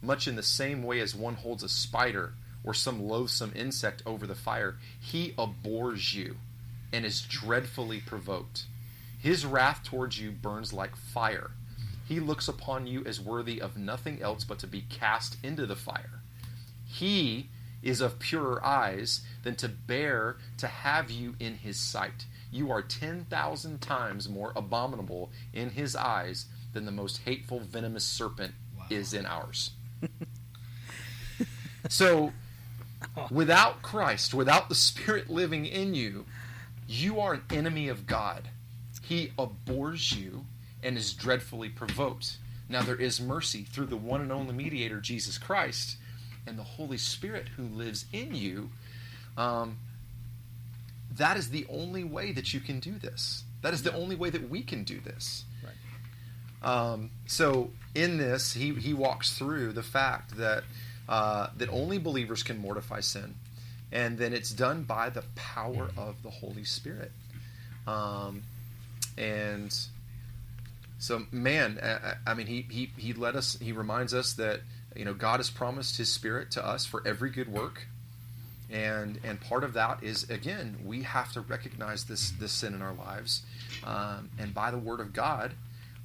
much in the same way as one holds a spider or some loathsome insect over the fire, he abhors you and is dreadfully provoked. His wrath towards you burns like fire. He looks upon you as worthy of nothing else but to be cast into the fire. He is of purer eyes than to bear to have you in his sight. You are 10,000 times more abominable in his eyes than the most hateful, venomous serpent is in ours. so, oh. without Christ, without the Spirit living in you, you are an enemy of God. He abhors you and is dreadfully provoked. Now, there is mercy through the one and only mediator, Jesus Christ, and the Holy Spirit who lives in you. Um, that is the only way that you can do this. That is the only way that we can do this. Um, so in this, he, he walks through the fact that uh, that only believers can mortify sin, and then it's done by the power of the Holy Spirit. Um, and so, man, I, I mean, he, he he let us. He reminds us that you know God has promised His Spirit to us for every good work, and and part of that is again we have to recognize this this sin in our lives, um, and by the Word of God.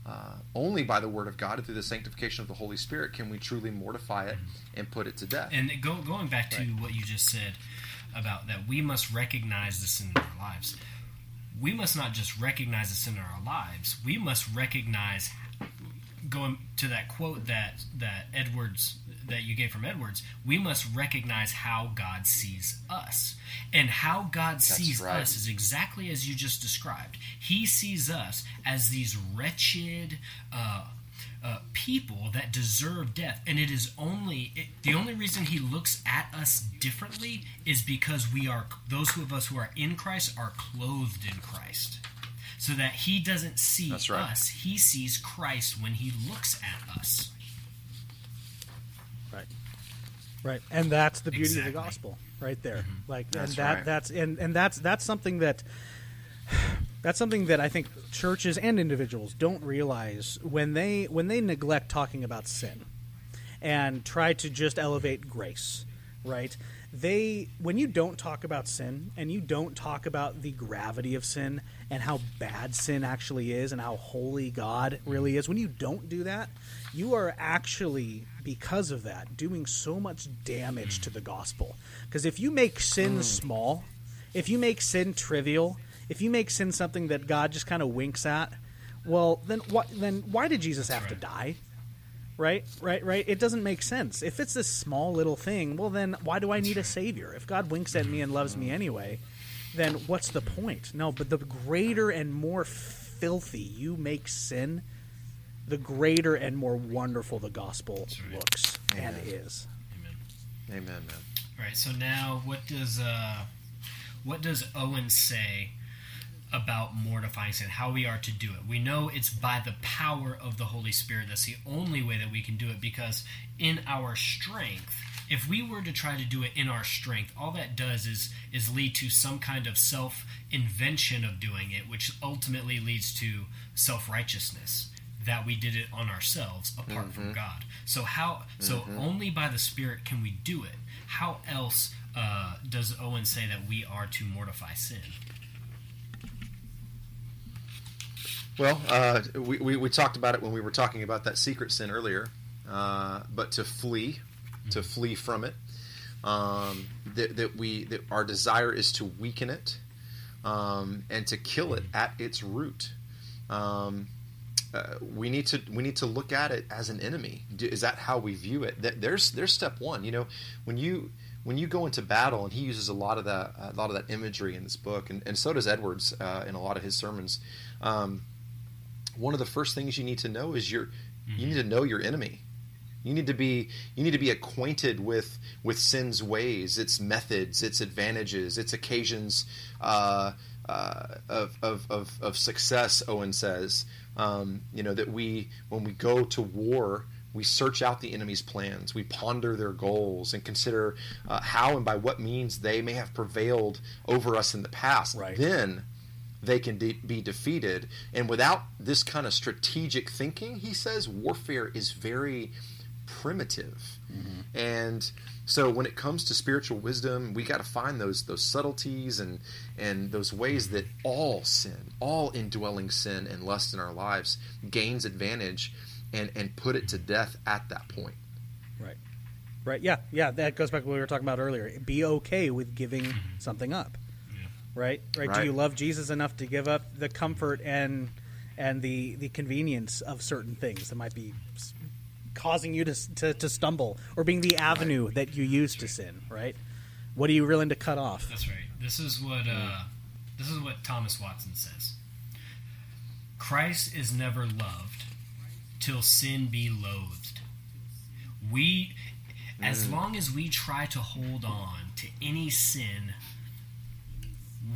Uh, only by the word of God and through the sanctification of the Holy Spirit can we truly mortify it and put it to death. And go, going back to what you just said about that, we must recognize the sin in our lives. We must not just recognize the sin in our lives. We must recognize, going to that quote that that Edwards that you gave from Edwards. We must recognize how God sees us, and how God sees right. us is exactly as you just described. He sees us as these wretched. Uh, uh, people that deserve death, and it is only it, the only reason he looks at us differently is because we are those of us who are in Christ are clothed in Christ, so that he doesn't see That's right. us; he sees Christ when he looks at us. Right. Right. And that's the beauty of the gospel right there. Mm-hmm. Like That's and that right. that's and, and that's that's something that that's something that I think churches and individuals don't realize when they when they neglect talking about sin and try to just elevate grace, right? They when you don't talk about sin and you don't talk about the gravity of sin and how bad sin actually is and how holy God really is, when you don't do that, you are actually because of that doing so much damage to the gospel. Because if you make sin hmm. small, if you make sin trivial, if you make sin something that God just kind of winks at, well, then what? Then why did Jesus have to die? Right, right, right. It doesn't make sense. If it's this small little thing, well, then why do I need a savior? If God winks at me and loves me anyway, then what's the point? No, but the greater and more filthy you make sin, the greater and more wonderful the gospel looks and is. Amen. Amen, man. All right. So now, what does uh, what does Owen say about mortifying sin? How we are to do it? We know it's by the power of the Holy Spirit. That's the only way that we can do it. Because in our strength, if we were to try to do it in our strength, all that does is is lead to some kind of self invention of doing it, which ultimately leads to self righteousness that we did it on ourselves apart from God. So how? So only by the Spirit can we do it. How else uh, does Owen say that we are to mortify sin? Well, uh, we, we, we talked about it when we were talking about that secret sin earlier, uh, but to flee, to flee from it, um, that, that we that our desire is to weaken it, um, and to kill it at its root. Um, uh, we need to we need to look at it as an enemy. Is that how we view it? That there's there's step one. You know, when you when you go into battle, and he uses a lot of that a lot of that imagery in this book, and, and so does Edwards uh, in a lot of his sermons. Um, one of the first things you need to know is your mm-hmm. you need to know your enemy. You need to be you need to be acquainted with with sin's ways, its methods, its advantages, its occasions uh, uh, of, of, of, of success. Owen says, um, you know that we when we go to war we search out the enemy's plans. We ponder their goals and consider uh, how and by what means they may have prevailed over us in the past. Right. Then they can de- be defeated. And without this kind of strategic thinking, he says warfare is very primitive. Mm-hmm. And so when it comes to spiritual wisdom, we got to find those those subtleties and and those ways that all sin, all indwelling sin and lust in our lives gains advantage and and put it to death at that point. Right. Right. Yeah. Yeah. That goes back to what we were talking about earlier. Be okay with giving something up. Right? right? Right. Do you love Jesus enough to give up the comfort and and the the convenience of certain things that might be causing you to to, to stumble or being the avenue right. that you use to sin? Right. What are you willing to cut off? That's right. This is what uh, this is what Thomas Watson says. Christ is never loved till sin be loathed. We, mm. as long as we try to hold on to any sin,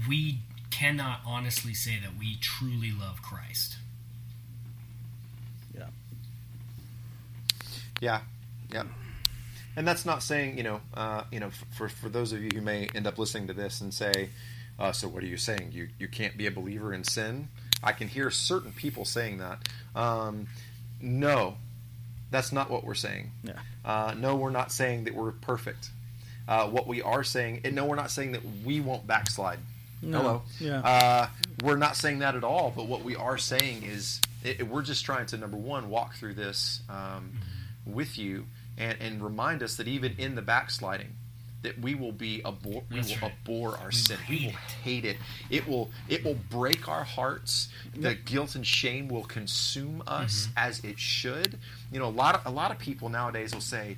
we cannot honestly say that we truly love Christ. Yeah. Yeah. Yeah. And that's not saying, you know, uh, you know, for, for those of you who may end up listening to this and say, uh, so what are you saying? You you can't be a believer in sin? I can hear certain people saying that. Um, no, that's not what we're saying. Yeah. Uh, no, we're not saying that we're perfect. Uh, what we are saying, and no, we're not saying that we won't backslide. No. Hello. Yeah. Uh, we're not saying that at all. But what we are saying is, it, we're just trying to number one walk through this um. With you and, and remind us that even in the backsliding, that we will be abhor, we will right. abhor our sin. We will hate it. It will it will break our hearts. The guilt and shame will consume us mm-hmm. as it should. You know, a lot of a lot of people nowadays will say,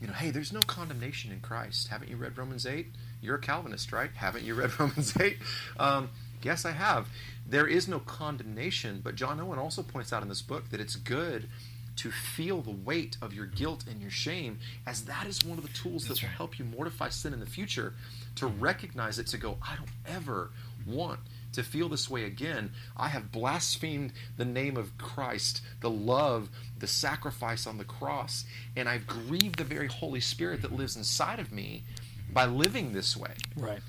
you know, hey, there's no condemnation in Christ. Haven't you read Romans eight? You're a Calvinist, right? Haven't you read Romans eight? Um, yes, I have. There is no condemnation, but John Owen also points out in this book that it's good to feel the weight of your guilt and your shame, as that is one of the tools That's that will right. help you mortify sin in the future. To recognize it, to go, I don't ever want to feel this way again. I have blasphemed the name of Christ, the love, the sacrifice on the cross, and I've grieved the very Holy Spirit that lives inside of me by living this way. Right.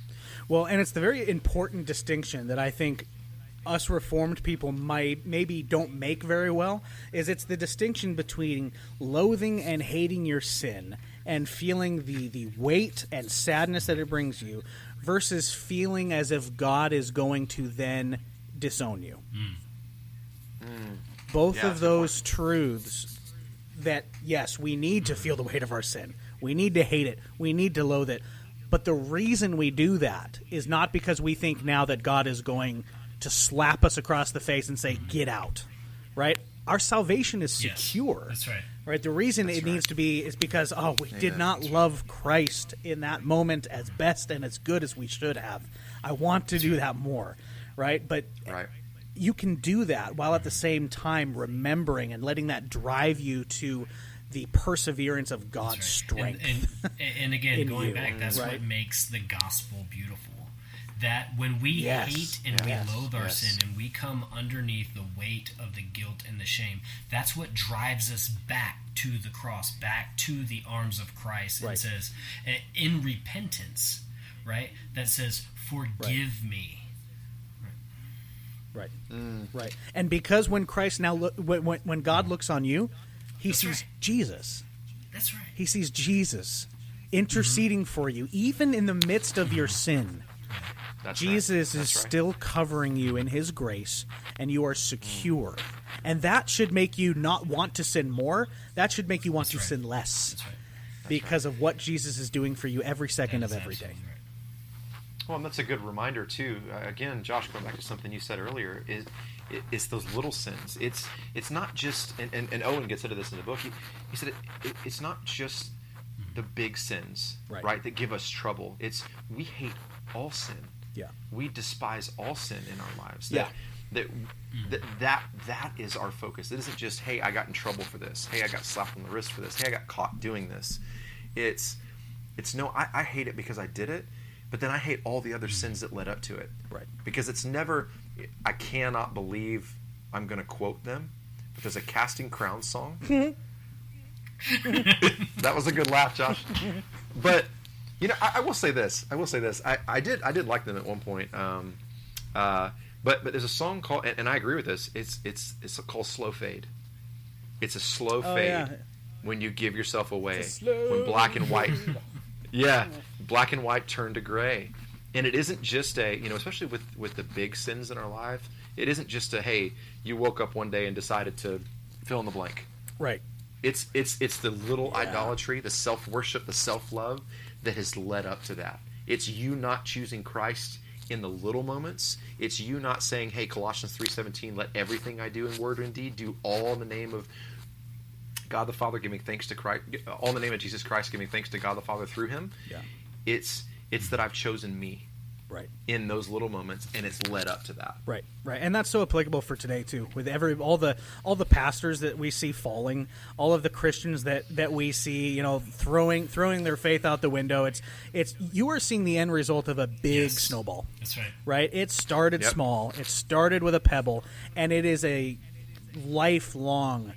Well, and it's the very important distinction that I think us reformed people might maybe don't make very well is it's the distinction between loathing and hating your sin and feeling the the weight and sadness that it brings you versus feeling as if God is going to then disown you. Mm. Mm. Both yeah, of those truths that yes, we need to feel the weight of our sin. We need to hate it. We need to loathe it. But the reason we do that is not because we think now that God is going to slap us across the face and say, "Get out," right? Our salvation is secure. Yes, that's right. Right. The reason that's it right. needs to be is because oh, we Amen. did not love Christ in that moment as best and as good as we should have. I want to that's do right. that more. Right. But right. you can do that while at the same time remembering and letting that drive you to the perseverance of God's right. strength. And, and, and again, going you, back, that's right? what makes the gospel beautiful that when we yes. hate and yes. we loathe our yes. sin and we come underneath the weight of the guilt and the shame, that's what drives us back to the cross, back to the arms of Christ, and says, eh, in repentance, right? That says, "Forgive right. me." Right, mm. right, and because when Christ now look, when, when God looks on you, He that's sees right. Jesus. That's right. He sees Jesus interceding mm-hmm. for you, even in the midst of your sin That's Jesus right. is right. still covering you in his grace and you are secure. And that should make you not want to sin more. That should make you want to sin less. because of what Jesus is doing for you every second of every day. Well, and that's a good reminder too. Uh, again, Josh, going back to something you said earlier, is it, it's those little sins. It's it's not just, and, and, and Owen gets into this in the book. He, he said it, it, it's not just the big sins, Right. that give us trouble. It's we hate all sin. Yeah. We despise all sin in our lives. Yeah. That, that, that that that is our focus. It isn't just hey, I got in trouble for this. Hey, I got slapped on the wrist for this. Hey, I got caught doing this. It's it's no, I, I hate it because I did it, but then I hate all the other mm-hmm. sins that led up to it. Right. Because it's never. I cannot believe I'm going to quote them, but there's a Casting Crowns song. that was a good laugh, Josh. But you know, I, I will say this. I will say this. I, I did I did like them at one point. Um, uh, but but there's a song called, and, and I agree with this. It's it's it's called Slow Fade. It's a slow Oh, fade yeah. when you give yourself away. It's a slow When black and white, yeah, black and white turn to gray. And it isn't just a you know, especially with with the big sins in our life. It isn't just a hey, you woke up one day and decided to fill in the blank. Right. It's it's it's the little idolatry, the self worship, the self love that has led up to that. It's you not choosing Christ in the little moments. It's you not saying, "Hey, Colossians three seventeen, let everything I do in word and deed do all in the name of God the Father, giving thanks to Christ, all in the name of Jesus Christ, giving thanks to God the Father through Him." Yeah. It's it's that I've chosen me Right. in those little moments, and it's led up to that. Right, right, and that's so applicable for today too. With every all the all the pastors that we see falling, all of the Christians that that we see, you know, throwing throwing their faith out the window. It's it's you are seeing the end result of a big snowball. That's right. Right. It started Yep. small. It started with a pebble, and it is a lifelong.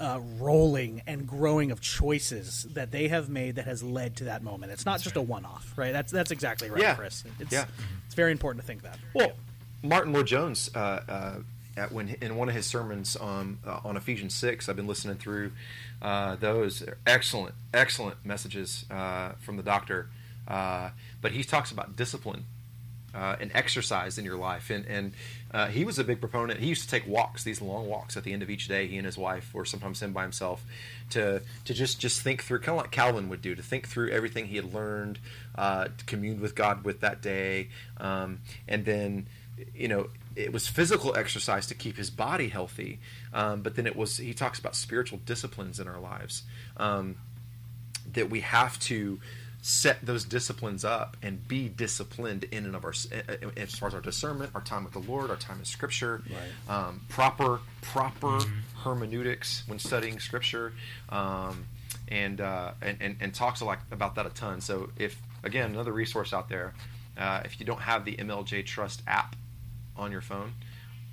Uh, rolling and growing of choices that they have made that has led to that moment. It's not just a one-off, right? That's that's exactly right, Yeah. Chris. It's, Yeah. it's very important to think that. Well, Martyn Lloyd-Jones, uh, uh, at when in one of his sermons um, uh, on Ephesians six, I've been listening through uh, those. They're excellent, excellent messages uh, from the doctor. Uh, but he talks about discipline uh, and exercise in your life, and and uh, he was a big proponent. He used to take walks, these long walks at the end of each day. He and his wife, or sometimes him by himself, to to just just think through, kind of like Calvin would do, to think through everything he had learned, uh, to commune with God with that day, um, and then you know it was physical exercise to keep his body healthy, um, but then it was he talks about spiritual disciplines in our lives um, that we have to set those disciplines up and be disciplined in and of our as far as our discernment, our time with the Lord, our time in Scripture, um, proper proper hermeneutics when studying Scripture, um, and, uh, and and and talks a lot about that a ton. So if again another resource out there, uh, if you don't have the MLJ Trust app on your phone,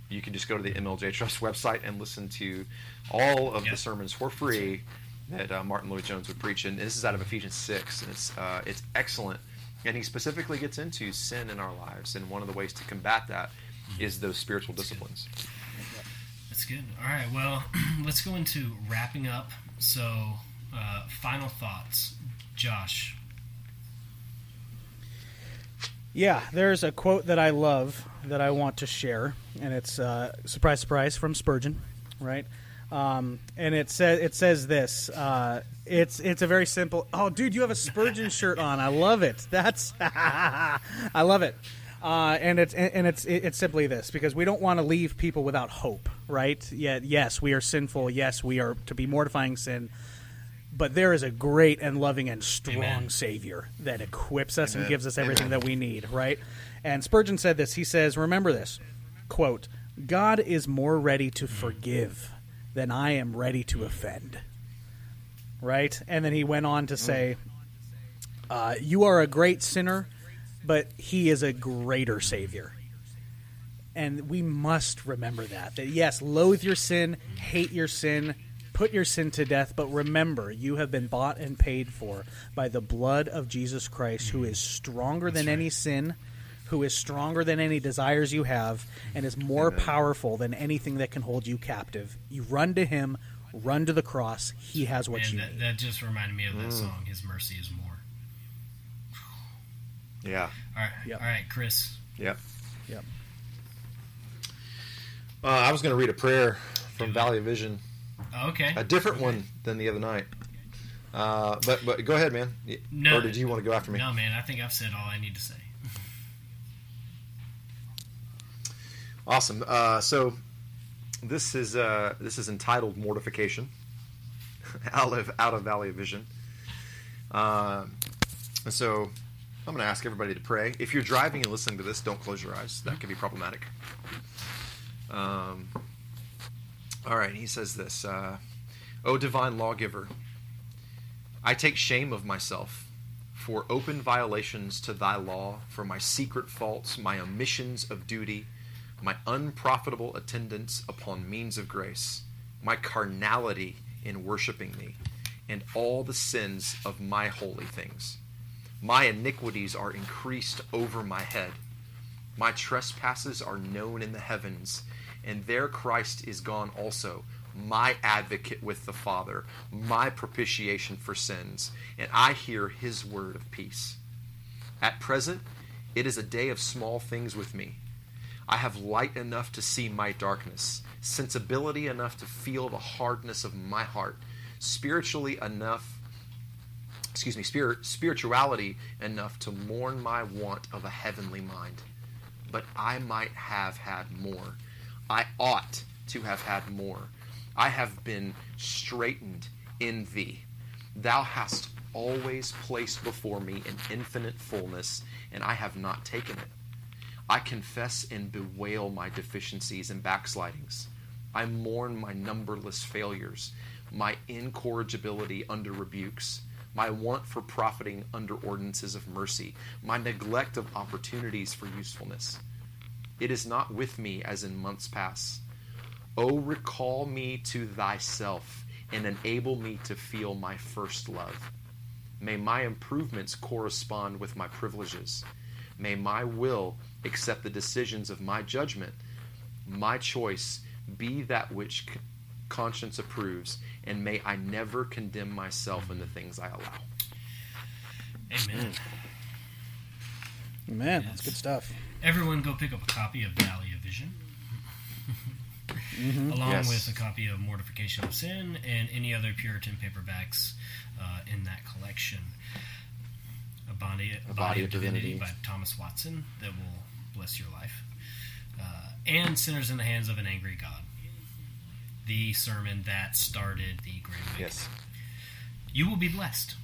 you can just go to the MLJ Trust website and listen to all of the sermons for free that uh, Martyn Lloyd-Jones would preach. And this is out of Ephesians six, and it's uh, it's excellent. And he specifically gets into sin in our lives, and one of the ways to combat that is those spiritual disciplines. That's good. All right. Well, let's go into wrapping up. So, uh, final thoughts, Josh. Yeah, there's a quote that I love that I want to share, and it's uh, surprise, surprise from Spurgeon, right? Um, and it says it says this. Uh, it's it's a very simple. Oh, dude, you have a Spurgeon shirt on. I love it. That's I love it. Uh, and it's and it's it's simply this because we don't want to leave people without hope, right? Yet, yes, we are sinful. Yes, we are to be mortifying sin but there is a great and loving and strong Amen. Savior that equips us and gives us everything Amen. that we need, right? And Spurgeon said this. He says, "Remember this, quote: God is more ready to forgive than I am ready to offend." Right? And then he went on to say, uh, "You are a great sinner, but He is a greater Savior." And we must remember that. That yes, loathe your sin, hate your sin, put your sin to death, but remember, you have been bought and paid for by the blood of Jesus Christ, who is stronger than any sin, who is stronger than any desires you have, and is more Amen. powerful than anything that can hold you captive. You run to him, run to the cross. He has what Man, you that, need. that just reminded me of that Mm. song. His mercy is more. Yeah. All right. All right, Chris. Yep. Yep. Uh, I was going to read a prayer from Valley of Vision, Okay. a different one than the other night. Uh, but but go ahead, man. No. Or did you want to go after me? No, man. I think I've said all I need to say. Awesome. Uh, so this is uh, this is entitled mortification out of out of Valley of Vision. And so I'm going to ask everybody to pray. If you're driving and listening to this, don't close your eyes. That can be problematic. Um, all right. He says this: uh, "O divine lawgiver, I take shame of myself." For open violations to thy law, for my secret faults, my omissions of duty, my unprofitable attendance upon means of grace, my carnality in worshiping thee, and all the sins of my holy things. My iniquities are increased over my head. My trespasses are known in the heavens, and there Christ is gone also, my advocate with the Father, my propitiation for sins, and I hear his word of peace. At present, it is a day of small things with me. I have light enough to see my darkness, sensibility enough to feel the hardness of my heart, spiritually enough, excuse me, spirit, spirituality enough to mourn my want of a heavenly mind. But I might have had more. I ought to have had more. I have been straitened in thee. Thou hast always placed before me an infinite fullness, and I have not taken it. I confess and bewail my deficiencies and backslidings. I mourn my numberless failures, my incorrigibility under rebukes, my want for profiting under ordinances of mercy, my neglect of opportunities for usefulness. It is not with me as in months past. O recall me to thyself and enable me to feel my first love. May my improvements correspond with my privileges. May my will accept the decisions of my judgment. My choice be that which conscience approves, and may I never condemn myself in the things I allow. Amen. Man, that's good stuff. Everyone, go pick up a copy of Valley of Vision, Mhm. along Yes. with a copy of Mortification of Sin and any other Puritan paperbacks uh, in that collection. A Body, a Body of Divinity by Thomas Watson that will bless your life. Uh, and Sinners in the Hands of an Angry God, the sermon that started the Great Awakening. Yes. You will be blessed.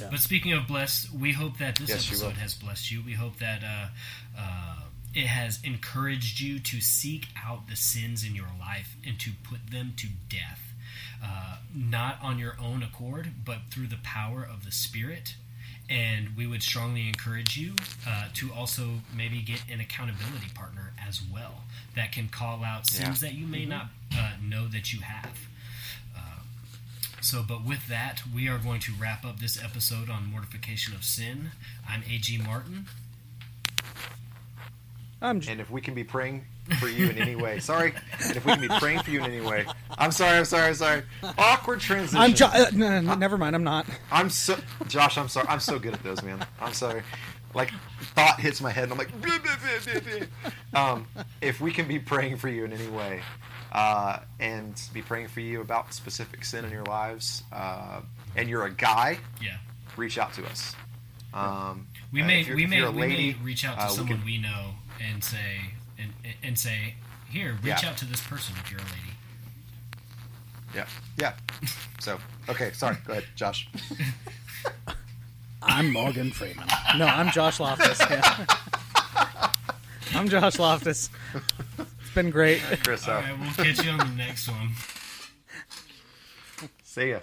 Yeah. But speaking of blessed, we hope that this Yes, episode has blessed you. We hope that uh, uh, it has encouraged you to seek out the sins in your life and to put them to death. Uh, not on your own accord, but through the power of the Spirit. And we would strongly encourage you uh, to also maybe get an accountability partner as well that can call out sins Yeah. that you may not uh, know that you have. Uh, so, but with that, we are going to wrap up this episode on mortification of sin. I'm A.G. Martin. I'm j- And if we can be praying for you in any way, sorry. And if we can be praying for you in any way, I'm sorry, I'm sorry, I'm sorry. Awkward transition. I'm jo- uh, no, no, never mind. I'm not. I'm so Josh. I'm sorry. I'm so good at those, man. I'm sorry. Like thought hits my head, and I'm like, "Bleh, bleh, bleh, bleh, bleh." um, if we can be praying for you in any way, uh, and be praying for you about specific sin in your lives, uh, and you're a guy, Yeah. reach out to us. Um, We uh, may if we may you're we may reach out to uh, we someone can- we know and say and and say here reach Yeah. out to this person if you're a lady. Yeah, yeah. So okay, sorry. Go ahead, Josh. I'm Morgan Freeman. No, I'm Josh Loftus. Yeah. I'm Josh Loftus. It's been great. Chris, All uh, we'll catch you on the next one. see ya.